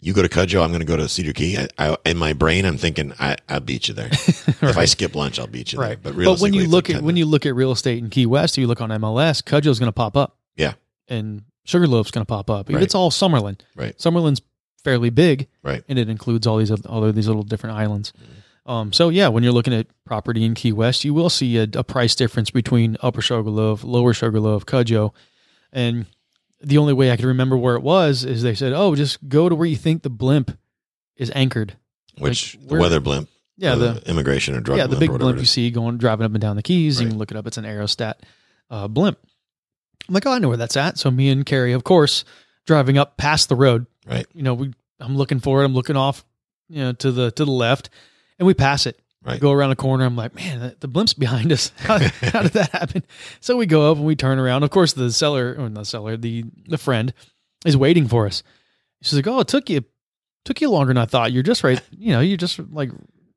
S2: You go to Cudjoe, I'm going to go to Cedar Key. I, I, in my brain, I'm thinking I, I'll beat you there. If I skip lunch, I'll beat you there.
S3: right.
S2: But,
S3: But, when you look at
S2: 10
S3: when you look at real estate in Key West, you look on MLS, Cudjoe's going to pop up.
S2: Yeah.
S3: and Sugarloaf's going to pop up.
S2: Right.
S3: It's all Summerlin.
S2: Right.
S3: Summerlin's fairly big,
S2: Right.
S3: and it includes all these other, all of these little different islands. Mm-hmm. Um, so yeah, when you're looking at property in Key West, you will see a, a price difference between Upper Sugarloaf, Lower Sugarloaf, Cudjoe, and the only way I could remember where it was is they said, "Oh, just go to where you think the blimp is anchored."
S2: which
S3: like,
S2: the
S3: where-
S2: weather blimp,
S3: Yeah,
S2: or
S3: the
S2: immigration or drug
S3: yeah, the big blimp you see going driving up and down the keys. You can look it up. It's an Aerostat uh, blimp. I'm like, oh, I know where that's at. So me and Carrie, of course, driving up past the road.
S2: Right.
S3: You know, we I'm looking for it. I'm looking off, you know, to the to the left, and we pass it.
S2: Right.
S3: Go around the corner. I'm like, man, the, the blimp's behind us. How, how did that happen? So we go up and we turn around. Of course, the seller or not seller, the the friend is waiting for us. She's like, oh, it took you took you longer than I thought. You're just right. You know, you're just like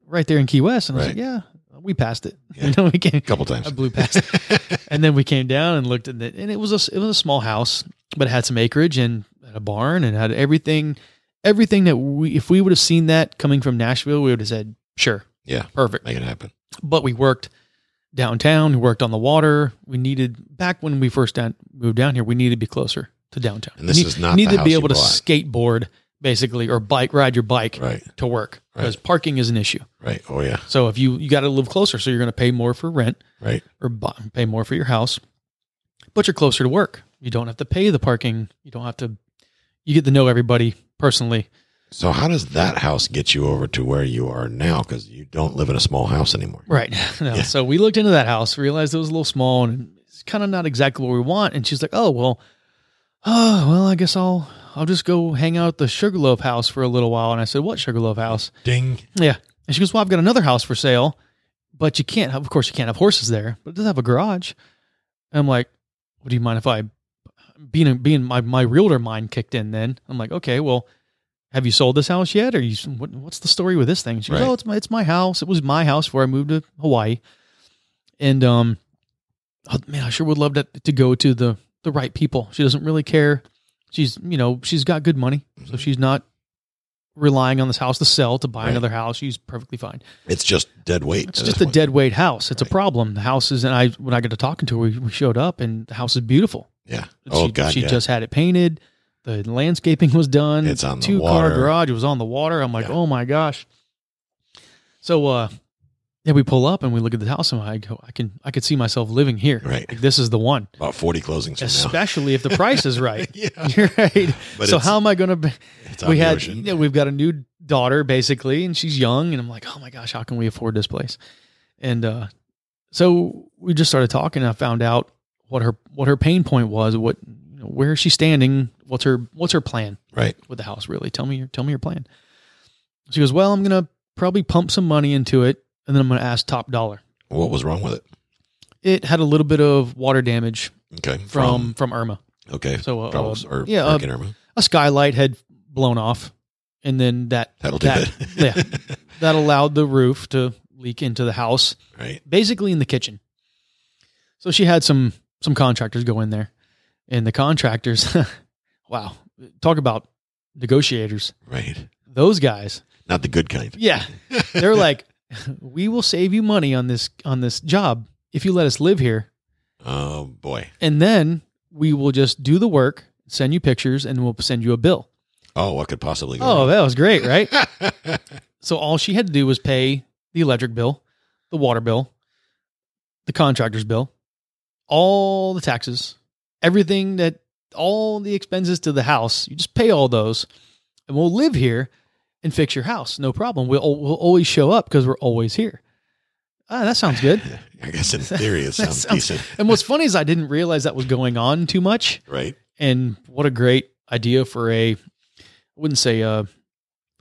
S3: right there in Key West. And I was like, yeah, we passed it.
S2: Yeah.
S3: You know, we came,
S2: A couple times.
S3: I blew past it. and then we came down and looked at it, and it was a it was a small house, but it had some acreage and a barn and had everything, everything that we if we would have seen that coming from Nashville, we would have said sure,
S2: Yeah.
S3: perfect.
S2: Make it happen.
S3: But we worked downtown, we worked on the water. We needed back when we first down, moved down here, we needed to be closer to downtown.
S2: And this
S3: need,
S2: is not
S3: need to be able to skateboard basically or bike ride your bike
S2: Right.
S3: to work because
S2: Right.
S3: parking is an issue.
S2: Right. Oh, yeah.
S3: So if you you got to live closer, so you're going to pay more for rent
S2: Right.
S3: or bu- pay more for your house, but you're closer to work. You don't have to pay the parking. You don't have to. You get to know everybody personally.
S2: So, how does that house get you over to where you are now? Because you don't live in a small house anymore.
S3: Right. No.
S2: Yeah.
S3: So we looked into that house, realized it was a little small and it's kind of not exactly what we want. And she's like, "Oh well, oh well, I guess I'll I'll just go hang out at the Sugarloaf house for a little while." And I said, "What Sugarloaf house?"
S2: Ding.
S3: Yeah. And she goes, Well, I've got another house for sale, but you can't have, of course, you can't have horses there, but it does have a garage. And I'm like, Well, do you mind if I, being, being my, my realtor mind kicked in then? I'm like, Okay, well, have you sold this house yet? Or you, what, what's the story with this thing? She goes,
S2: Right.
S3: Oh, it's my, it's my house. It was my house before I moved to Hawaii. And, um, oh, man, I sure would love to, to go to the, the right people. She doesn't really care. She's, you know, she's got good money. So
S2: Mhm.
S3: she's not relying on this house to sell to buy
S2: Right.
S3: another house. She's perfectly fine.
S2: It's just dead weight.
S3: It's just a
S2: point.
S3: dead weight house. It's
S2: Right.
S3: a problem. The house is, and I when I got to talking to her, we, we showed up and the house is beautiful.
S2: Yeah. Oh,
S3: she,
S2: God.
S3: she
S2: yeah.
S3: just had it painted. The landscaping was done.
S2: It's on the
S3: two
S2: water.
S3: car garage. It was on the water. I'm like,
S2: Yeah.
S3: oh my gosh. So uh, yeah, we pull up and we look at the house and I go, I can I could see myself living here.
S2: Right.
S3: Like, this is the one,
S2: About 40 closings
S3: especially if the price is right.
S2: yeah.
S3: You're right.
S2: But
S3: so how am I going to? be
S2: It's
S3: we had
S2: ocean.
S3: you know, we've got a new daughter basically and she's young and i'm like oh my gosh how can we afford this place and uh so we just started talking and i found out what her what her pain point was what know, where is she standing what's her what's her plan
S2: Right.
S3: with the house really tell me your tell me your plan she goes well i'm gonna probably pump some money into it and then i'm gonna ask top dollar
S2: What was wrong with it?
S3: it had a little bit of water damage
S2: Okay.
S3: from from irma
S2: okay.
S3: so uh,
S2: Problems or
S3: yeah, uh,
S2: Irma.
S3: a skylight had blown off and then that
S2: That'll do
S3: that, yeah. that allowed the roof to leak into the house,
S2: right.
S3: basically in the kitchen. So she had some some contractors go in there, and the contractors, wow, talk about negotiators.
S2: Right.
S3: Those guys,
S2: Not the good kind.
S3: yeah, they're like, we will save you money on this on this job if you let us live here,
S2: Oh, boy.
S3: and then we will just do the work, send you pictures, and we'll send you a bill.
S2: Oh, what could possibly go
S3: Oh,
S2: wrong?
S3: that was great, right? So all she had to do was pay the electric bill, the water bill, the contractor's bill, all the taxes, everything that all the expenses to the house. You just pay all those, and we'll live here and fix your house. No problem. We'll we'll always show up because we're always here. Ah, that sounds good.
S2: I guess in theory it sounds
S3: sounds-
S2: decent.
S3: And what's funny is I didn't realize that was going on too much.
S2: Right.
S3: And what a great idea for a, I wouldn't say a,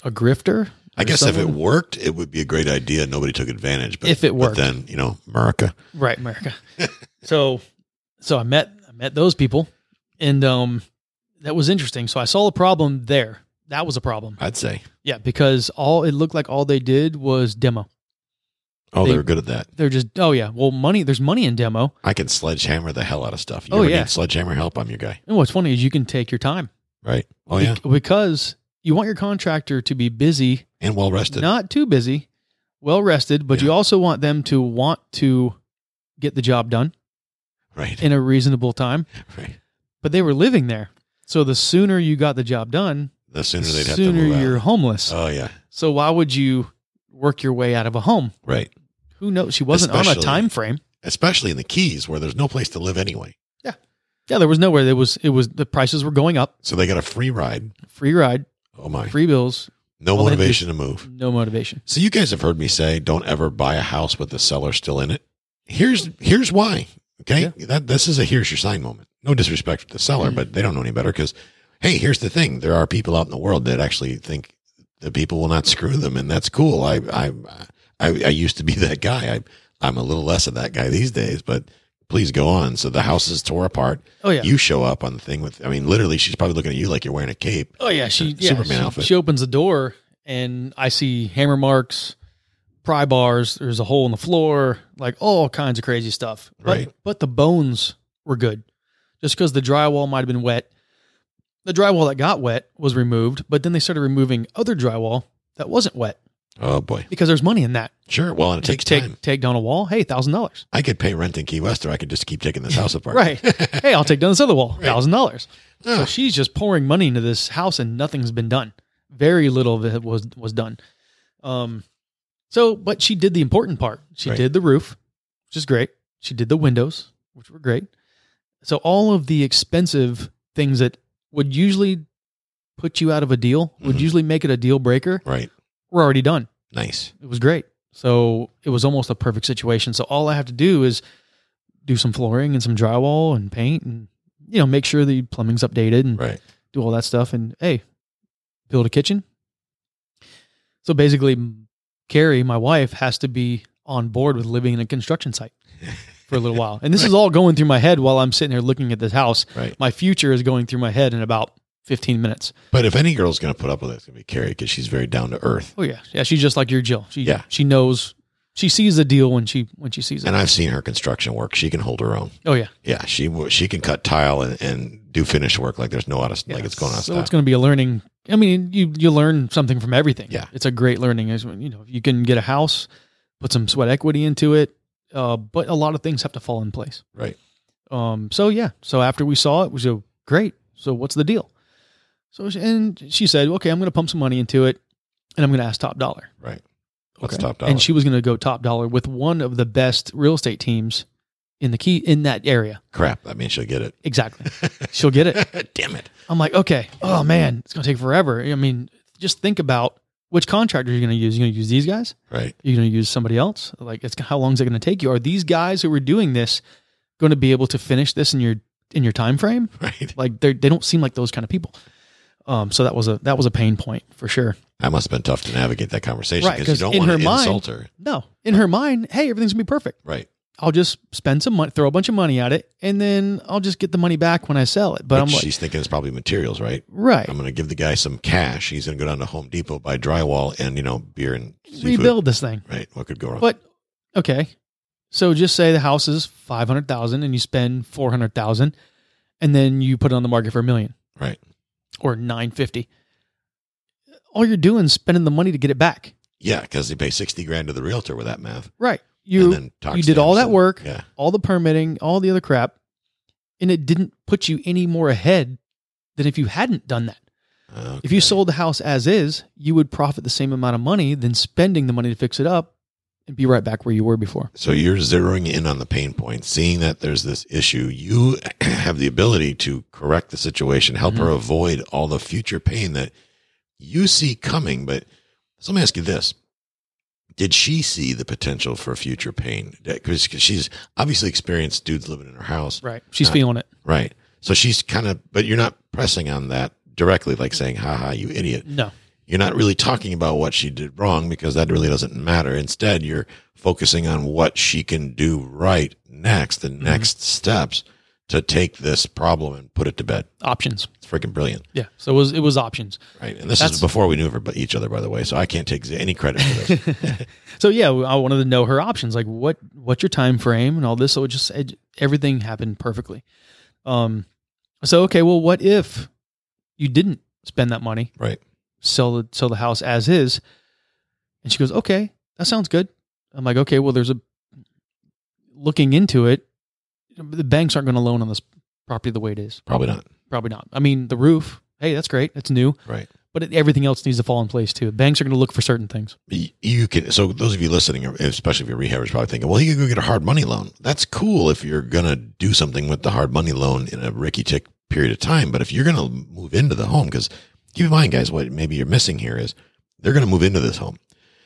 S3: a grifter.
S2: I guess if it worked, it would be a great idea. Nobody took advantage. But
S3: If it worked.
S2: then you know, America.
S3: right america so so i met met those people and um that was interesting so i saw a problem there that was a problem
S2: I'd say.
S3: yeah because all it looked like all they did was demo
S2: Oh,
S3: They-
S2: they, were good at that.
S3: they're just oh yeah well money there's money in demo
S2: I can sledgehammer the hell out of stuff. You
S3: Oh, yeah.
S2: need sledgehammer help? I'm your guy.
S3: and what's funny is you can take your time
S2: Right. Oh yeah.
S3: Bec- because you want your contractor to be busy,
S2: And well rested.
S3: not too busy, well rested, but you also want them to want to get the job done
S2: Right.
S3: in a reasonable time.
S2: right.
S3: But they were living there. So the sooner you got the job done,
S2: The sooner
S3: the
S2: they'd have to
S3: sooner
S2: move
S3: you're homeless.
S2: Oh yeah.
S3: so why would you work your way out of a home?
S2: Right.
S3: Who knows? She wasn't on a time frame.
S2: Especially in the Keys where there's no place to live anyway.
S3: Yeah, Yeah, there was nowhere. There was it was the prices were going up.
S2: So they got a free ride.
S3: Free ride,
S2: Oh my.
S3: free bills,
S2: No
S3: all they had to do-
S2: motivation to move.
S3: no motivation.
S2: So you guys have heard me say don't ever buy a house with the seller still in it. Here's here's why. Okay? That this is a here's your sign moment. No disrespect to the seller, mm-hmm. but they don't know any better because hey, here's the thing. There are people out in the world that actually think the people will not screw them and that's cool. I I I, I used to be that guy. I I'm a little less of that guy these days, but please go on. So the house is tore apart.
S3: Oh yeah.
S2: You show up on the thing with I mean literally she's probably looking at you like you're wearing a cape.
S3: oh yeah. She yeah,
S2: Superman
S3: she,
S2: outfit.
S3: she opens the door and I see hammer marks, pry bars. There's a hole in the floor, like all kinds of crazy stuff. But,
S2: Right.
S3: But the bones were good, just because the drywall might have been wet. The drywall that got wet was removed, but then they started removing other drywall that wasn't wet
S2: Oh boy.
S3: because there's money in that.
S2: Sure. Well, and it takes
S3: take
S2: time.
S3: take down a wall. Hey, thousand dollars.
S2: I could pay rent in Key West, or I could just keep taking this house apart.
S3: Right. hey, I'll take down this other wall. Thousand dollars. So she's just pouring money into this house and nothing's been done. Very little of it was was done. Um so but she did the important part. She
S2: Right.
S3: did the roof, which is great. She did the windows, which were great. So all of the expensive things that would usually put you out of a deal, would
S2: Mhm.
S3: usually make it a deal breaker,
S2: Right.
S3: were already done.
S2: Nice.
S3: It was great. So it was almost a perfect situation. So all I have to do is do some flooring and some drywall and paint and you know make sure the plumbing's updated and
S2: Right.
S3: do all that stuff and hey, build a kitchen. So basically, Carrie, my wife, has to be on board with living in a construction site for a little while. And this is all going through my head while I'm sitting here looking at this house.
S2: Right.
S3: My future is going through my head in about 15 minutes.
S2: But if any girl's going to put up with it, it's going to be Carrie because she's very down to earth.
S3: Oh yeah, yeah. She's just like your Jill. She
S2: Yeah.
S3: she knows. She sees the deal when she when she sees it.
S2: And I've seen her construction work. She can hold her own.
S3: oh yeah.
S2: Yeah, she she can cut tile and, and do finish work like there's no out of, like it's going on.
S3: So it's going to be a learning. I mean, you you learn something from everything.
S2: Yeah.
S3: it's a great learning. Is you know, if you can get a house, put some sweat equity into it, uh, but a lot of things have to fall in place.
S2: right.
S3: Um. So yeah. So after we saw it, we said, great. So what's the deal? So she, and she said, okay, I'm going to pump some money into it, and I'm going to ask top dollar.
S2: Right. What's
S3: Okay.
S2: top dollar?
S3: And she was going to go top dollar with one of the best real estate teams in the key in that area.
S2: Crap. That means she'll get it.
S3: Exactly. She'll get it.
S2: Damn it.
S3: I'm like, okay, oh man, it's gonna take forever. I mean, just think about which contractor you're gonna use. You're gonna use these guys.
S2: Right.
S3: You're gonna use somebody else. Like, it's how long is it gonna take you? Are these guys who are doing this going to be able to finish this in your in your time frame?
S2: Right.
S3: Like, they they don't seem like those kind of people. Um, so that was a that was a pain point for sure.
S2: That must have been tough to navigate that conversation
S3: Right,
S2: because you
S3: 'cause
S2: don't want
S3: her
S2: to
S3: mind-
S2: insult her.
S3: No, in her mind, hey, everything's gonna be perfect.
S2: Right.
S3: I'll just spend some money, throw a bunch of money at it, and then I'll just get the money back when I sell it. But,
S2: But
S3: I'm like,
S2: she's thinking it's probably materials, right?
S3: right,
S2: I'm going to give the guy some cash. He's going to go down to Home Depot, buy drywall and, you know, beer and seafood.
S3: rebuild this thing.
S2: Right. What could go wrong?
S3: But okay, so just say the house is five hundred thousand, and you spend four hundred thousand, and then you put it on the market for a million
S2: right.
S3: Or nine fifty. All you're doing is spending the money to get it back.
S2: Yeah. Because they pay 60 grand to the realtor with that math.
S3: Right. You
S2: then
S3: you did all that
S2: and-
S3: work,
S2: Yeah.
S3: all the permitting, all the other crap, and it didn't put you any more ahead than if you hadn't done that. If you sold the house as is, you would profit the same amount of money than spending the money to fix it up and be right back where you were before.
S2: So you're zeroing in on the pain point, seeing that there's this issue. You have the ability to correct the situation, help her avoid all the future pain that you see coming. But so let me ask you this. Did she see the potential for future pain? Because she's obviously experienced dudes living in her house.
S3: Right. She's
S2: Uh,
S3: feeling it.
S2: Right. So she's kind of, but you're not pressing on that directly, like saying, haha, you idiot.
S3: No.
S2: You're not really talking about what she did wrong because that really doesn't matter. Instead, you're focusing on what she can do right next, the
S3: Mm-hmm.
S2: next steps to take this problem and put it to bed.
S3: Options.
S2: It's freaking brilliant.
S3: Yeah. So it was it was options.
S2: Right. And this
S3: That's-
S2: is before we knew each other, by the way. So I can't take any credit for this.
S3: So yeah, I wanted to know her options, like what what's your time frame and all this. So it just it, everything happened perfectly. Um, so okay, well, what if you didn't spend that money?
S2: right.
S3: Sell the sell the house as is. And she goes, okay, that sounds good. I'm like, okay, well, there's a looking into it. The banks aren't going to loan on this property the way it is.
S2: Probably not.
S3: Probably not. I mean, the roof. Hey, that's great. It's new,
S2: Right.
S3: but everything else needs to fall in place too. Banks are going to look for certain things.
S2: You can. So those of you listening, especially if you're rehabbers, probably thinking, well, you can go get a hard money loan. That's cool if you're gonna do something with the hard money loan in a ricky tick period of time. But if you're gonna move into the home, because keep in mind, guys, what maybe you're missing here is they're gonna move into this home,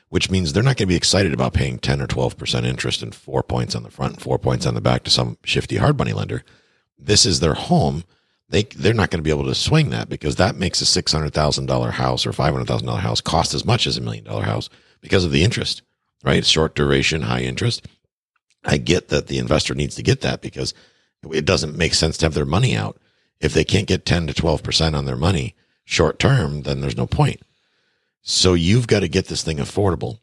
S2: which means they're not gonna be excited about paying ten or twelve percent interest and four points on the front and four points on the back to some shifty hard money lender. This is their home. They they're not going to be able to swing that because that makes a six hundred thousand dollar house or five hundred thousand dollar house cost as much as a million dollar house because of the interest, right? Short duration, high interest. I get that the investor needs to get that because it doesn't make sense to have their money out. If they can't get 10 to 12% on their money short term, then there's no point. So you've got to get this thing affordable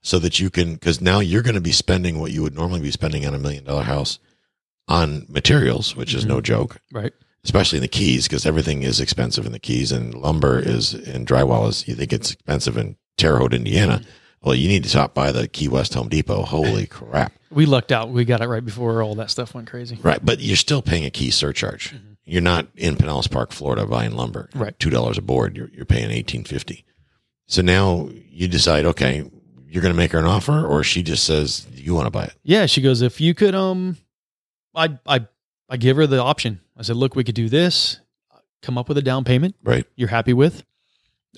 S2: so that you can, because now you're going to be spending what you would normally be spending on a million dollar house on materials, which is no mm-hmm. joke
S3: Right.
S2: especially in the Keys, because everything is expensive in the Keys, and lumber is and drywall is. You think it's expensive in Terre Haute, Indiana? Well, you need to stop by the Key West Home Depot. Holy crap!
S3: We lucked out. We got it right before all that stuff went crazy.
S2: Right, but you're still paying a key surcharge. Mm-hmm. You're not in Pinellas Park, Florida, buying lumber.
S3: Right.
S2: two dollars a board. You're you're paying eighteen fifty. So now you decide, okay, you're going to make her an offer, or she just says you want to buy it.
S3: Yeah, she goes, if you could, um, I, I, I give her the option. I said, look, we could do this. Come up with a down payment
S2: Right,
S3: you're happy with.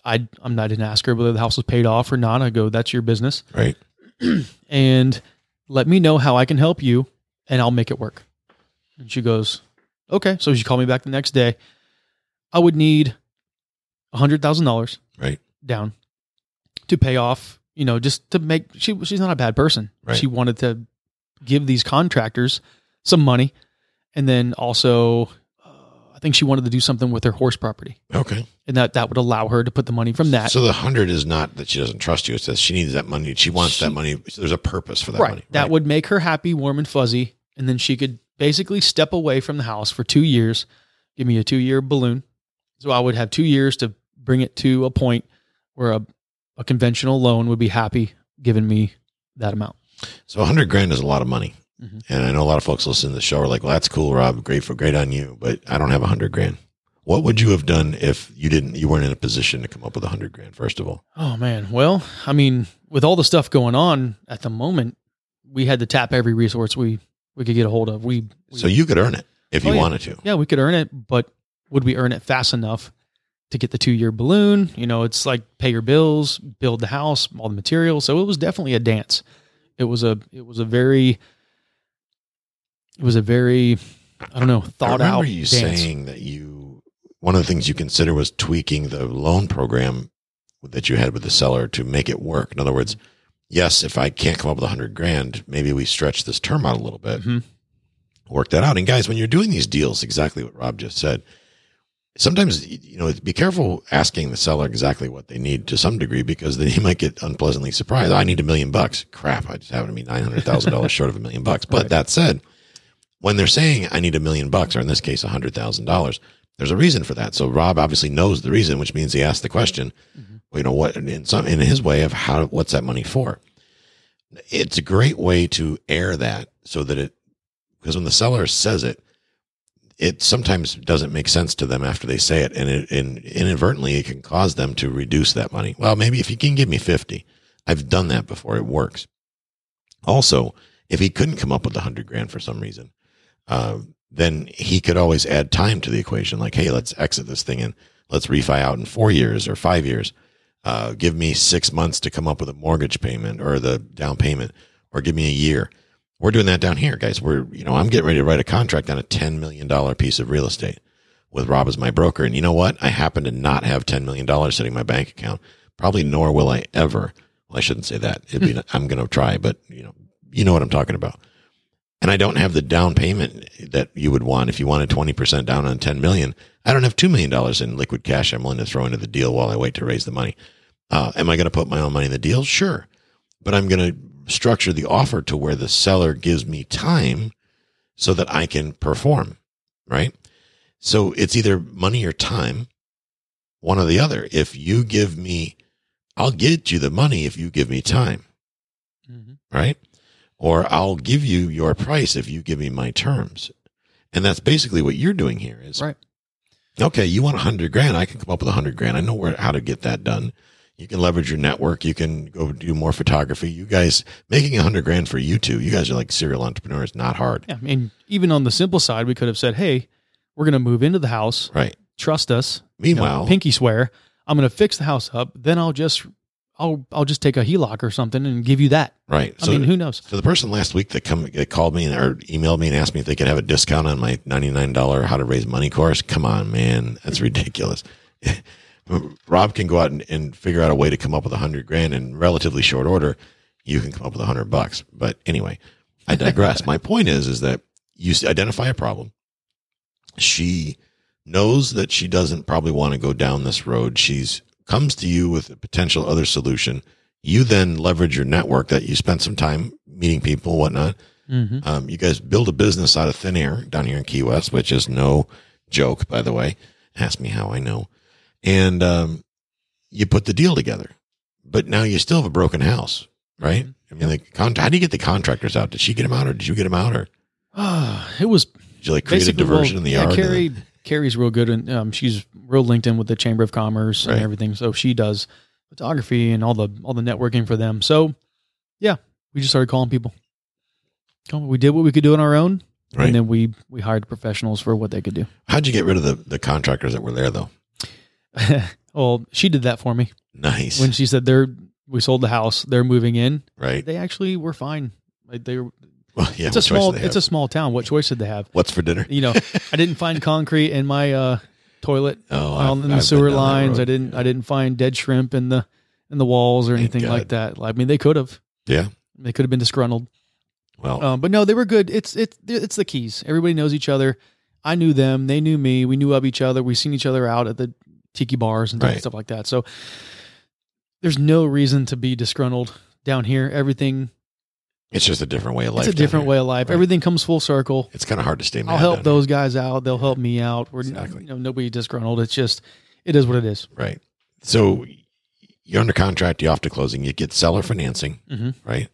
S3: I, I'm not didn't ask her whether the house was paid off or not. I go, that's your business,
S2: right.
S3: and let me know how I can help you, and I'll make it work. And she goes, okay. So she called me back the next day. I would need a hundred thousand dollars
S2: Right.
S3: down to pay off, you know, just to make she she's not a bad person.
S2: Right.
S3: She wanted to give these contractors some money and then also uh, I think she wanted to do something with her horse property.
S2: Okay.
S3: And that that would allow her to put the money from that.
S2: So the hundred is not that she doesn't trust you. It says she needs that money. She wants that money. There's a purpose for that
S3: right.
S2: money.
S3: That would make her happy, warm and fuzzy, and then she could basically step away from the house for 2 years, give me a 2-year balloon. So I would have 2 years to bring it to a point where a a conventional loan would be happy giving me that amount.
S2: So a hundred grand is a lot of money.
S3: Mhm.
S2: And I know a lot of folks listening to the show are like, well, that's cool, Rob. Great for great on you. But I don't have a hundred grand. What would you have done if you didn't, you weren't in a position to come up with a hundred grand, first of all?
S3: Oh man. Well, I mean, with all the stuff going on at the moment, we had to tap every resource we we could get a hold of. We, we
S2: So you could earn it if
S3: Oh,
S2: you
S3: yeah.
S2: wanted to.
S3: yeah, we could earn it, but would we earn it fast enough to get the 2-year balloon? You know, it's like pay your bills, build the house, all the materials. So it was definitely a dance. It was a it was a very it was a very I don't know, thought
S2: I
S3: out
S2: you
S3: dance.
S2: saying that you, one of the things you consider was tweaking the loan program that you had with the seller to make it work. In other words, yes, if I can't come up with a hundred grand, maybe we stretch this term out a little bit.
S3: Mhm.
S2: work that out. And guys, when you're doing these deals, exactly what Rob just said, sometimes, you know, be careful asking the seller exactly what they need to some degree because then you might get unpleasantly surprised. I need a million bucks. Crap. I just happen to be $900,000 short of a million bucks. But
S3: Right.
S2: that said, when they're saying I need a million bucks, or in this case, a hundred thousand dollars, there's a reason for that. So Rob obviously knows the reason, which means he asked the question, you know, what in some, in his way of how, what's that money for? It's a great way to air that so that it, because when the seller says it, it sometimes doesn't make sense to them after they say it, and it and inadvertently it can cause them to reduce that money. Well, maybe if you can give me fifty, I've done that before. It works. Also, if he couldn't come up with a hundred grand for some reason, uh, then he could always add time to the equation. Like, hey, let's exit this thing and let's refi out in four years or five years. Uh, give me six months to come up with a mortgage payment or the down payment, or give me a year. We're doing that down here, guys. We're, you know, I'm getting ready to write a contract on a $10 million piece of real estate with Rob as my broker. And you know what? I happen to not have $10 million sitting in my bank account. Probably nor will I ever. Well, I shouldn't say that. It'd be, I'm going to try, but you know, you know what I'm talking about. And I don't have the down payment that you would want if you wanted 20% down on 10 million. I don't have $2 million in liquid cash I'm willing to throw into the deal while I wait to raise the money. Uh, am I going to put my own money in the deal? Sure. But I'm going to structure the offer to where the seller gives me time so that I can perform, right? So it's either money or time. one or the other. If you give me, I'll get you the money if you give me time,
S3: Mhm.
S2: right? Or I'll give you your price if you give me my terms. And that's basically what you're doing here is
S3: Right.
S2: okay, you want a hundred grand. I can come up with a hundred grand. I know where, how to get that done. You can leverage your network. You can go do more photography. You guys making a hundred grand for you two. You guys are like serial entrepreneurs, not hard.
S3: Yeah, I mean, even on the simple side, we could have said, "Hey, we're going to move into the house.
S2: Right.
S3: Trust us." You know,
S2: Meanwhile,
S3: pinky swear. I'm going to fix the house up. Then I'll just, I'll, I'll just take a HELOC or something and give you that.
S2: right.
S3: I mean, who knows?
S2: So the person last week that come that called me or emailed me and asked me if they could have a discount on my ninety nine dollar how to raise money course. Come on, man, that's ridiculous. Rob can go out and, and figure out a way to come up with a hundred grand in relatively short order. You can come up with a hundred bucks. But anyway, I digress. my point is, is that you identify a problem. She knows that she doesn't probably want to go down this road. She's comes to you with a potential other solution. You then leverage your network that you spent some time meeting people, whatnot.
S3: hmm
S2: Um, you guys build a business out of thin air down here in Key West, which is no joke, by the way. Ask me how I know. And um, you put the deal together, but now you still have a broken house, right? I mean, the con- how do you get the contractors out? Did she get them out, or did you get them out, or
S3: it was
S2: did you like create a diversion
S3: well,
S2: in the
S3: yeah,
S2: yard?
S3: Carrie, Carrie's real good, and um, she's real linked in with the Chamber of Commerce
S2: Right.
S3: and everything. So she does photography and all the all the networking for them. So yeah, we just started calling people. We did what we could do on our own,
S2: Right.
S3: and then we we hired professionals for what they could do.
S2: How'd you get rid of the, the contractors that were there, though?
S3: well, she did that for me
S2: Nice,
S3: when she said they're we sold the house, they're moving in.
S2: right?
S3: They actually were fine. Like they were,
S2: Well, yeah.
S3: it's a small it's a small town. What choice did they have?
S2: What's for dinner?
S3: You know, I didn't find concrete in my uh, toilet
S2: Oh,
S3: on in
S2: I've
S3: the sewer lines. I didn't I didn't find dead shrimp in the in the walls or
S2: Thank
S3: anything like
S2: God.
S3: that. I mean, they could have.
S2: Yeah.
S3: They could have been disgruntled.
S2: Well,
S3: Um, but no, they were good. It's it's it's the keys. Everybody knows each other. I knew them. They knew me. We knew of each other. We seen each other out at the tiki bars and
S2: Right.
S3: stuff like that. So there's no reason to be disgruntled down here. Everything
S2: it's just a different way of life.
S3: it's a different way of life.
S2: Right.
S3: Everything comes full circle.
S2: It's kind of hard to stay. Mad
S3: I'll help
S2: down here.
S3: those guys out. They'll help me out. We're
S2: Exactly.
S3: you know nobody disgruntled. It's just it is what it is.
S2: Right. So you're under contract, You're off to closing, you get seller financing,
S3: Mhm.
S2: right?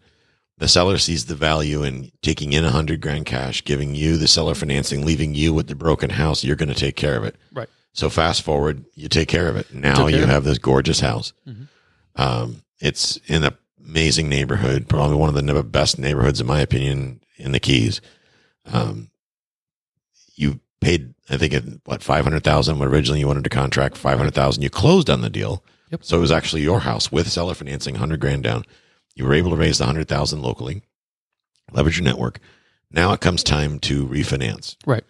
S2: The seller sees the value in taking in a hundred grand cash, giving you the seller financing, leaving you with the broken house. You're going to take care of it.
S3: Right.
S2: So fast forward, you take care of it. Now you have this gorgeous house.
S3: Mhm.
S2: Um, it's in an amazing neighborhood, probably one of the best neighborhoods, in my opinion, in the Keys. Um, you paid, I think, it, what five hundred thousand. When originally you wanted to contract five hundred thousand, you closed on the deal.
S3: Yep.
S2: So it was actually your house with seller financing, hundred grand down. You were able to raise the hundred thousand locally, leverage your network. Now it comes time to refinance.
S3: Right.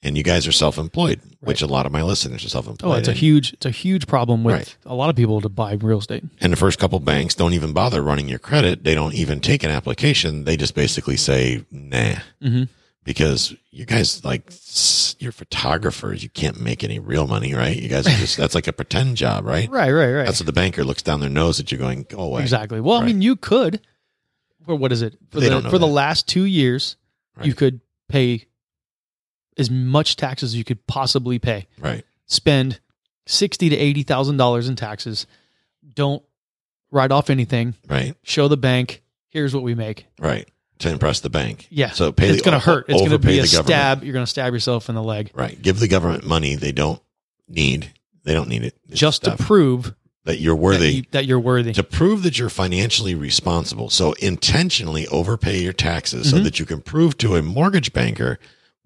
S2: And you guys are self-employed, which a lot of my listeners are self-employed.
S3: Oh, it's a huge it's a huge problem with
S2: Right.
S3: a lot of people to buy real estate.
S2: And the first couple banks don't even bother running your credit. They don't even take an application. They just basically say, nah,
S3: Mm-hmm.
S2: because you guys like you're photographers. You can't make any real money, right? You guys are just, that's like a pretend job, right?
S3: Right, right, right.
S2: That's what the banker looks down their nose at you going, go away.
S3: Exactly. Well, I mean, you could. For what is it? For
S2: They
S3: the for the last two years, you could pay as much taxes as you could possibly pay.
S2: Right.
S3: Spend sixty to eighty thousand dollars in taxes. Don't write off anything.
S2: Right.
S3: Show the bank. Here's what we make.
S2: Right. To impress the bank.
S3: Yeah.
S2: So pay
S3: it's going to hurt. It's going to be a
S2: the government.
S3: stab. You're going to stab yourself in the leg
S2: Right. Give the government money they don't need. They don't need it. It's
S3: just
S2: stuff
S3: to prove
S2: that you're
S3: that,
S2: worthy.
S3: you, that you're worthy.
S2: to prove that you're financially responsible. So intentionally overpay your taxes so
S3: Mhm.
S2: that you can prove to a mortgage banker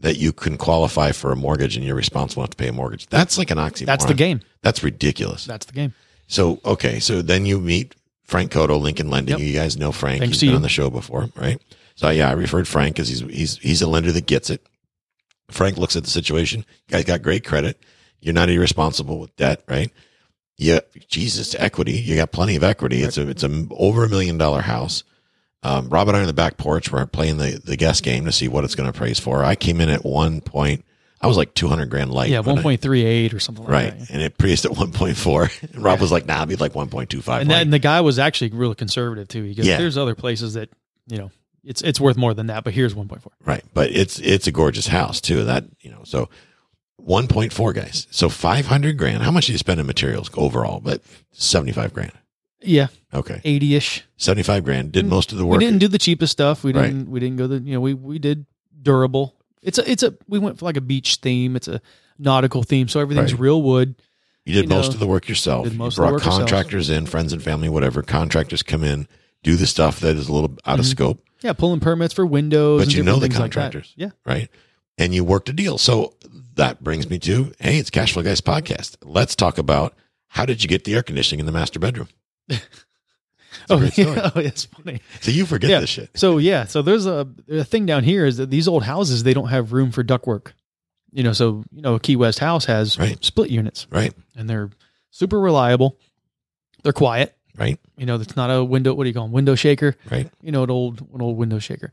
S2: that you can qualify for a mortgage and you're responsible enough to pay a mortgage. That's like an oxymoron.
S3: That's the game.
S2: That's ridiculous.
S3: That's the game.
S2: So, okay. So then you meet Frank Cotto, Lincoln Lending.
S3: Yep.
S2: You guys know Frank.
S3: Thanks
S2: he's been
S3: you.
S2: on the show before, right? So yeah, I referred Frank because he's, he's, he's a lender that gets it. Frank looks at the situation. You guys got great credit. You're not irresponsible with debt, right? Yeah, Jesus, equity. You got plenty of equity. It's a it's a over a million dollar house. Um, Rob and I on the back porch. We're playing the the guess game to see what it's going to appraise for. I came in at one point. I was like two hundred grand light.
S3: Yeah, one point three eight or something like
S2: right,
S3: that.
S2: and it appraised at one point four. And Rob was like, "Nah, I'll be like one point two five.
S3: And, that, and the guy was actually really conservative too. He goes,
S2: Yeah.
S3: "There's other places that you know it's it's worth more than that, but here's one point four.
S2: Right. But it's it's a gorgeous house too. That you know, so 1.4 guys. So 500 grand. How much did you spend in materials overall? But 75 grand.
S3: Yeah,
S2: Okay.
S3: eighty ish.
S2: 75 grand. Did most of the work.
S3: We didn't do the cheapest stuff. We didn't. We didn't go the. You know, we we did durable. It's a. It's a. We went for like a beach theme. It's a nautical theme. So everything's
S2: Right.
S3: real wood.
S2: You did
S3: you know,
S2: most of the work yourself.
S3: did
S2: You
S3: most of the
S2: brought
S3: work yourself.
S2: contractors in, friends and family, whatever. Contractors come in, do the stuff that is a little out of
S3: Mhm.
S2: scope,
S3: Yeah, pulling permits for windows.
S2: But
S3: and
S2: you know the
S3: things like
S2: contractors.
S3: Yeah.
S2: right? And you worked a deal. So that brings me to, hey, it's Cash Flow Guys podcast. Let's talk about how did you get the air conditioning in the master bedroom?
S3: Oh, yeah. oh, it's funny.
S2: So you forget
S3: Yeah.
S2: this shit.
S3: So yeah, so there's a, a thing down here is that these old houses they don't have room for ductwork. You know, so you know, a Key West house has
S2: Right.
S3: split units,
S2: Right,
S3: and they're super reliable. They're quiet.
S2: right,
S3: You know, that's not a window. What do you call them? Window shaker.
S2: right.
S3: You know, an old an old window shaker.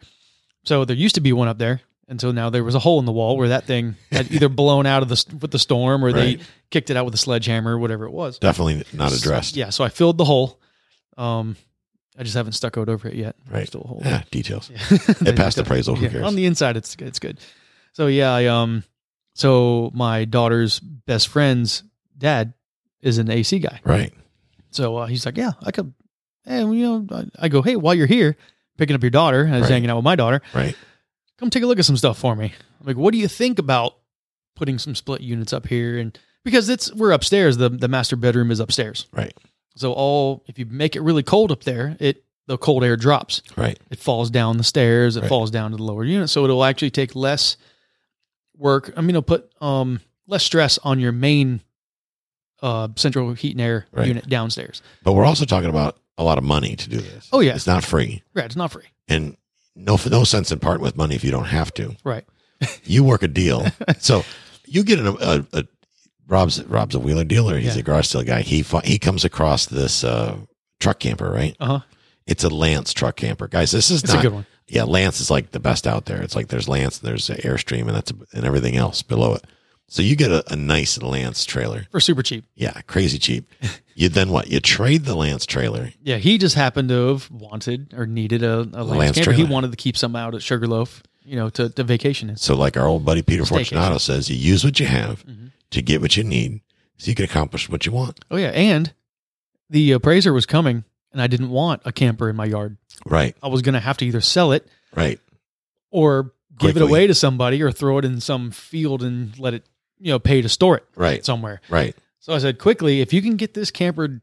S3: So there used to be one up there, and so now there was a hole in the wall where that thing had either blown out of the with the storm, or
S2: Right.
S3: they kicked it out with a sledgehammer, or whatever it was.
S2: Definitely not addressed.
S3: Yeah, so I filled the hole. Um, I just haven't stuccoed over it yet.
S2: Right.
S3: Still a hole.
S2: Yeah, details.
S3: Yeah.
S2: It passed appraisal. Who
S3: Yeah,
S2: cares?
S3: On the inside, it's it's good. So yeah, I, um, so my daughter's best friend's dad is an AC guy.
S2: right.
S3: So uh, he's like, yeah, I could. And you know, I, I go, hey, while you're here, picking up your daughter, I was
S2: Right.
S3: hanging out with my daughter.
S2: Right.
S3: Come take a look at some stuff for me. I'm like, what do you think about putting some split units up here? And because it's we're upstairs, the the master bedroom is upstairs.
S2: Right.
S3: So all if you make it really cold up there, it the cold air drops
S2: Right.
S3: it falls down the stairs it
S2: Right.
S3: falls down to the lower unit so it'll actually take less work i mean it'll put um less stress on your main uh central heat and air
S2: Right.
S3: unit downstairs
S2: But we're also talking about a lot of money to do this.
S3: Oh, yeah.
S2: It's not free.
S3: right it's not free
S2: And no no sense in parting with money if you don't have to.
S3: right
S2: You work a deal. so you get a, a, a Rob's Rob's a wheeler dealer. He's
S3: Yeah.
S2: a garage sale guy. He he comes across this uh, truck camper, right?
S3: uh-huh
S2: It's a Lance truck camper, guys. This is
S3: it's
S2: not
S3: a good one
S2: yeah. Lance is like the best out there. It's like there's Lance, and there's Airstream, and that's and everything else below it. So you get a, a nice Lance trailer.
S3: for super cheap
S2: Yeah, crazy cheap. You then what? You trade the Lance trailer.
S3: yeah he just happened to have wanted or needed a, a Lance,
S2: Lance
S3: camper he wanted to keep some out at sugarloaf you know to, to vacation in
S2: So like our old buddy Peter
S3: Staycation.
S2: Fortunato says, you use what you have
S3: Mhm.
S2: to get what you need, so you can accomplish what you want.
S3: oh yeah and the appraiser was coming and i didn't want a camper in my yard
S2: Right,
S3: i was gonna have to either sell it
S2: right,
S3: or give
S2: Quickly.
S3: it away to somebody or throw it in some field and let it, you know, pay to store it
S2: right,
S3: somewhere.
S2: right.
S3: So I said, quickly, if you can get this camper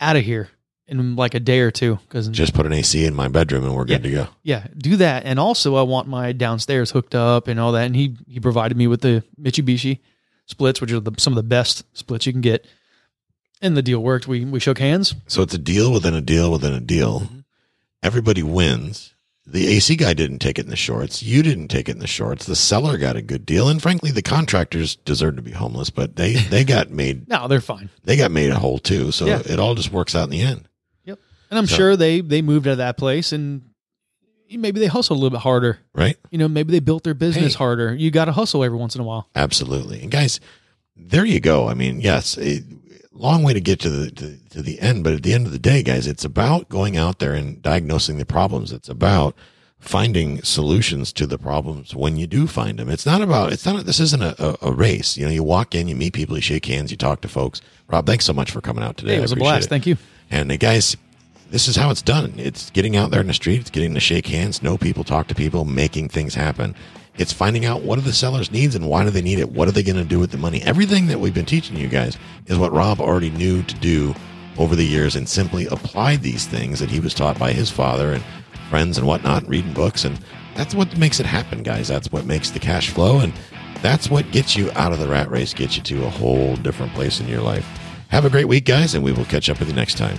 S3: out of here in like a day or two, because
S2: Just put an AC in my bedroom and we're good to go.
S3: yeah, do that. And also, I want my downstairs hooked up and all that. And he he provided me with the Mitsubishi splits, which are the, some of the best splits you can get. And the deal worked. We we shook hands.
S2: So it's a deal within a deal within a deal.
S3: Mm-hmm.
S2: Everybody wins. The AC guy didn't take it in the shorts. You didn't take it in the shorts. The seller got a good deal, and frankly, the contractors deserve to be homeless, but they they got made
S3: No, they're fine.
S2: they got made a whole too. So
S3: Yeah.
S2: it all just works out in the end.
S3: Yep. And I'm
S2: So-
S3: sure they they moved out of that place and maybe they hustled a little bit harder.
S2: Right?
S3: You know, maybe they built their business
S2: Hey.
S3: harder. You got to hustle every once in a while.
S2: Absolutely. And guys, there you go. I mean, yes, a long way to get to the to, to the end, but at the end of the day, guys, it's about going out there and diagnosing the problems. It's about finding solutions to the problems when you do find them. It's not about it's not this isn't a, a, race. You know, you walk in, you meet people, you shake hands, you talk to folks. Rob, thanks so much for coming out today.
S3: Hey, it was a blast.
S2: it.
S3: Thank you.
S2: And uh, guys, this is how it's done. It's getting out there in the street. It's getting to shake hands, know people, talk to people, making things happen. It's finding out what are the seller's needs and why do they need it? What are they going to do with the money? Everything that we've been teaching you guys is what Rob already knew to do over the years and simply applied these things that he was taught by his father and friends and whatnot, reading books. And that's what makes it happen, guys. That's what makes the cash flow. And that's what gets you out of the rat race, gets you to a whole different place in your life. Have a great week, guys, and we will catch up with you next time.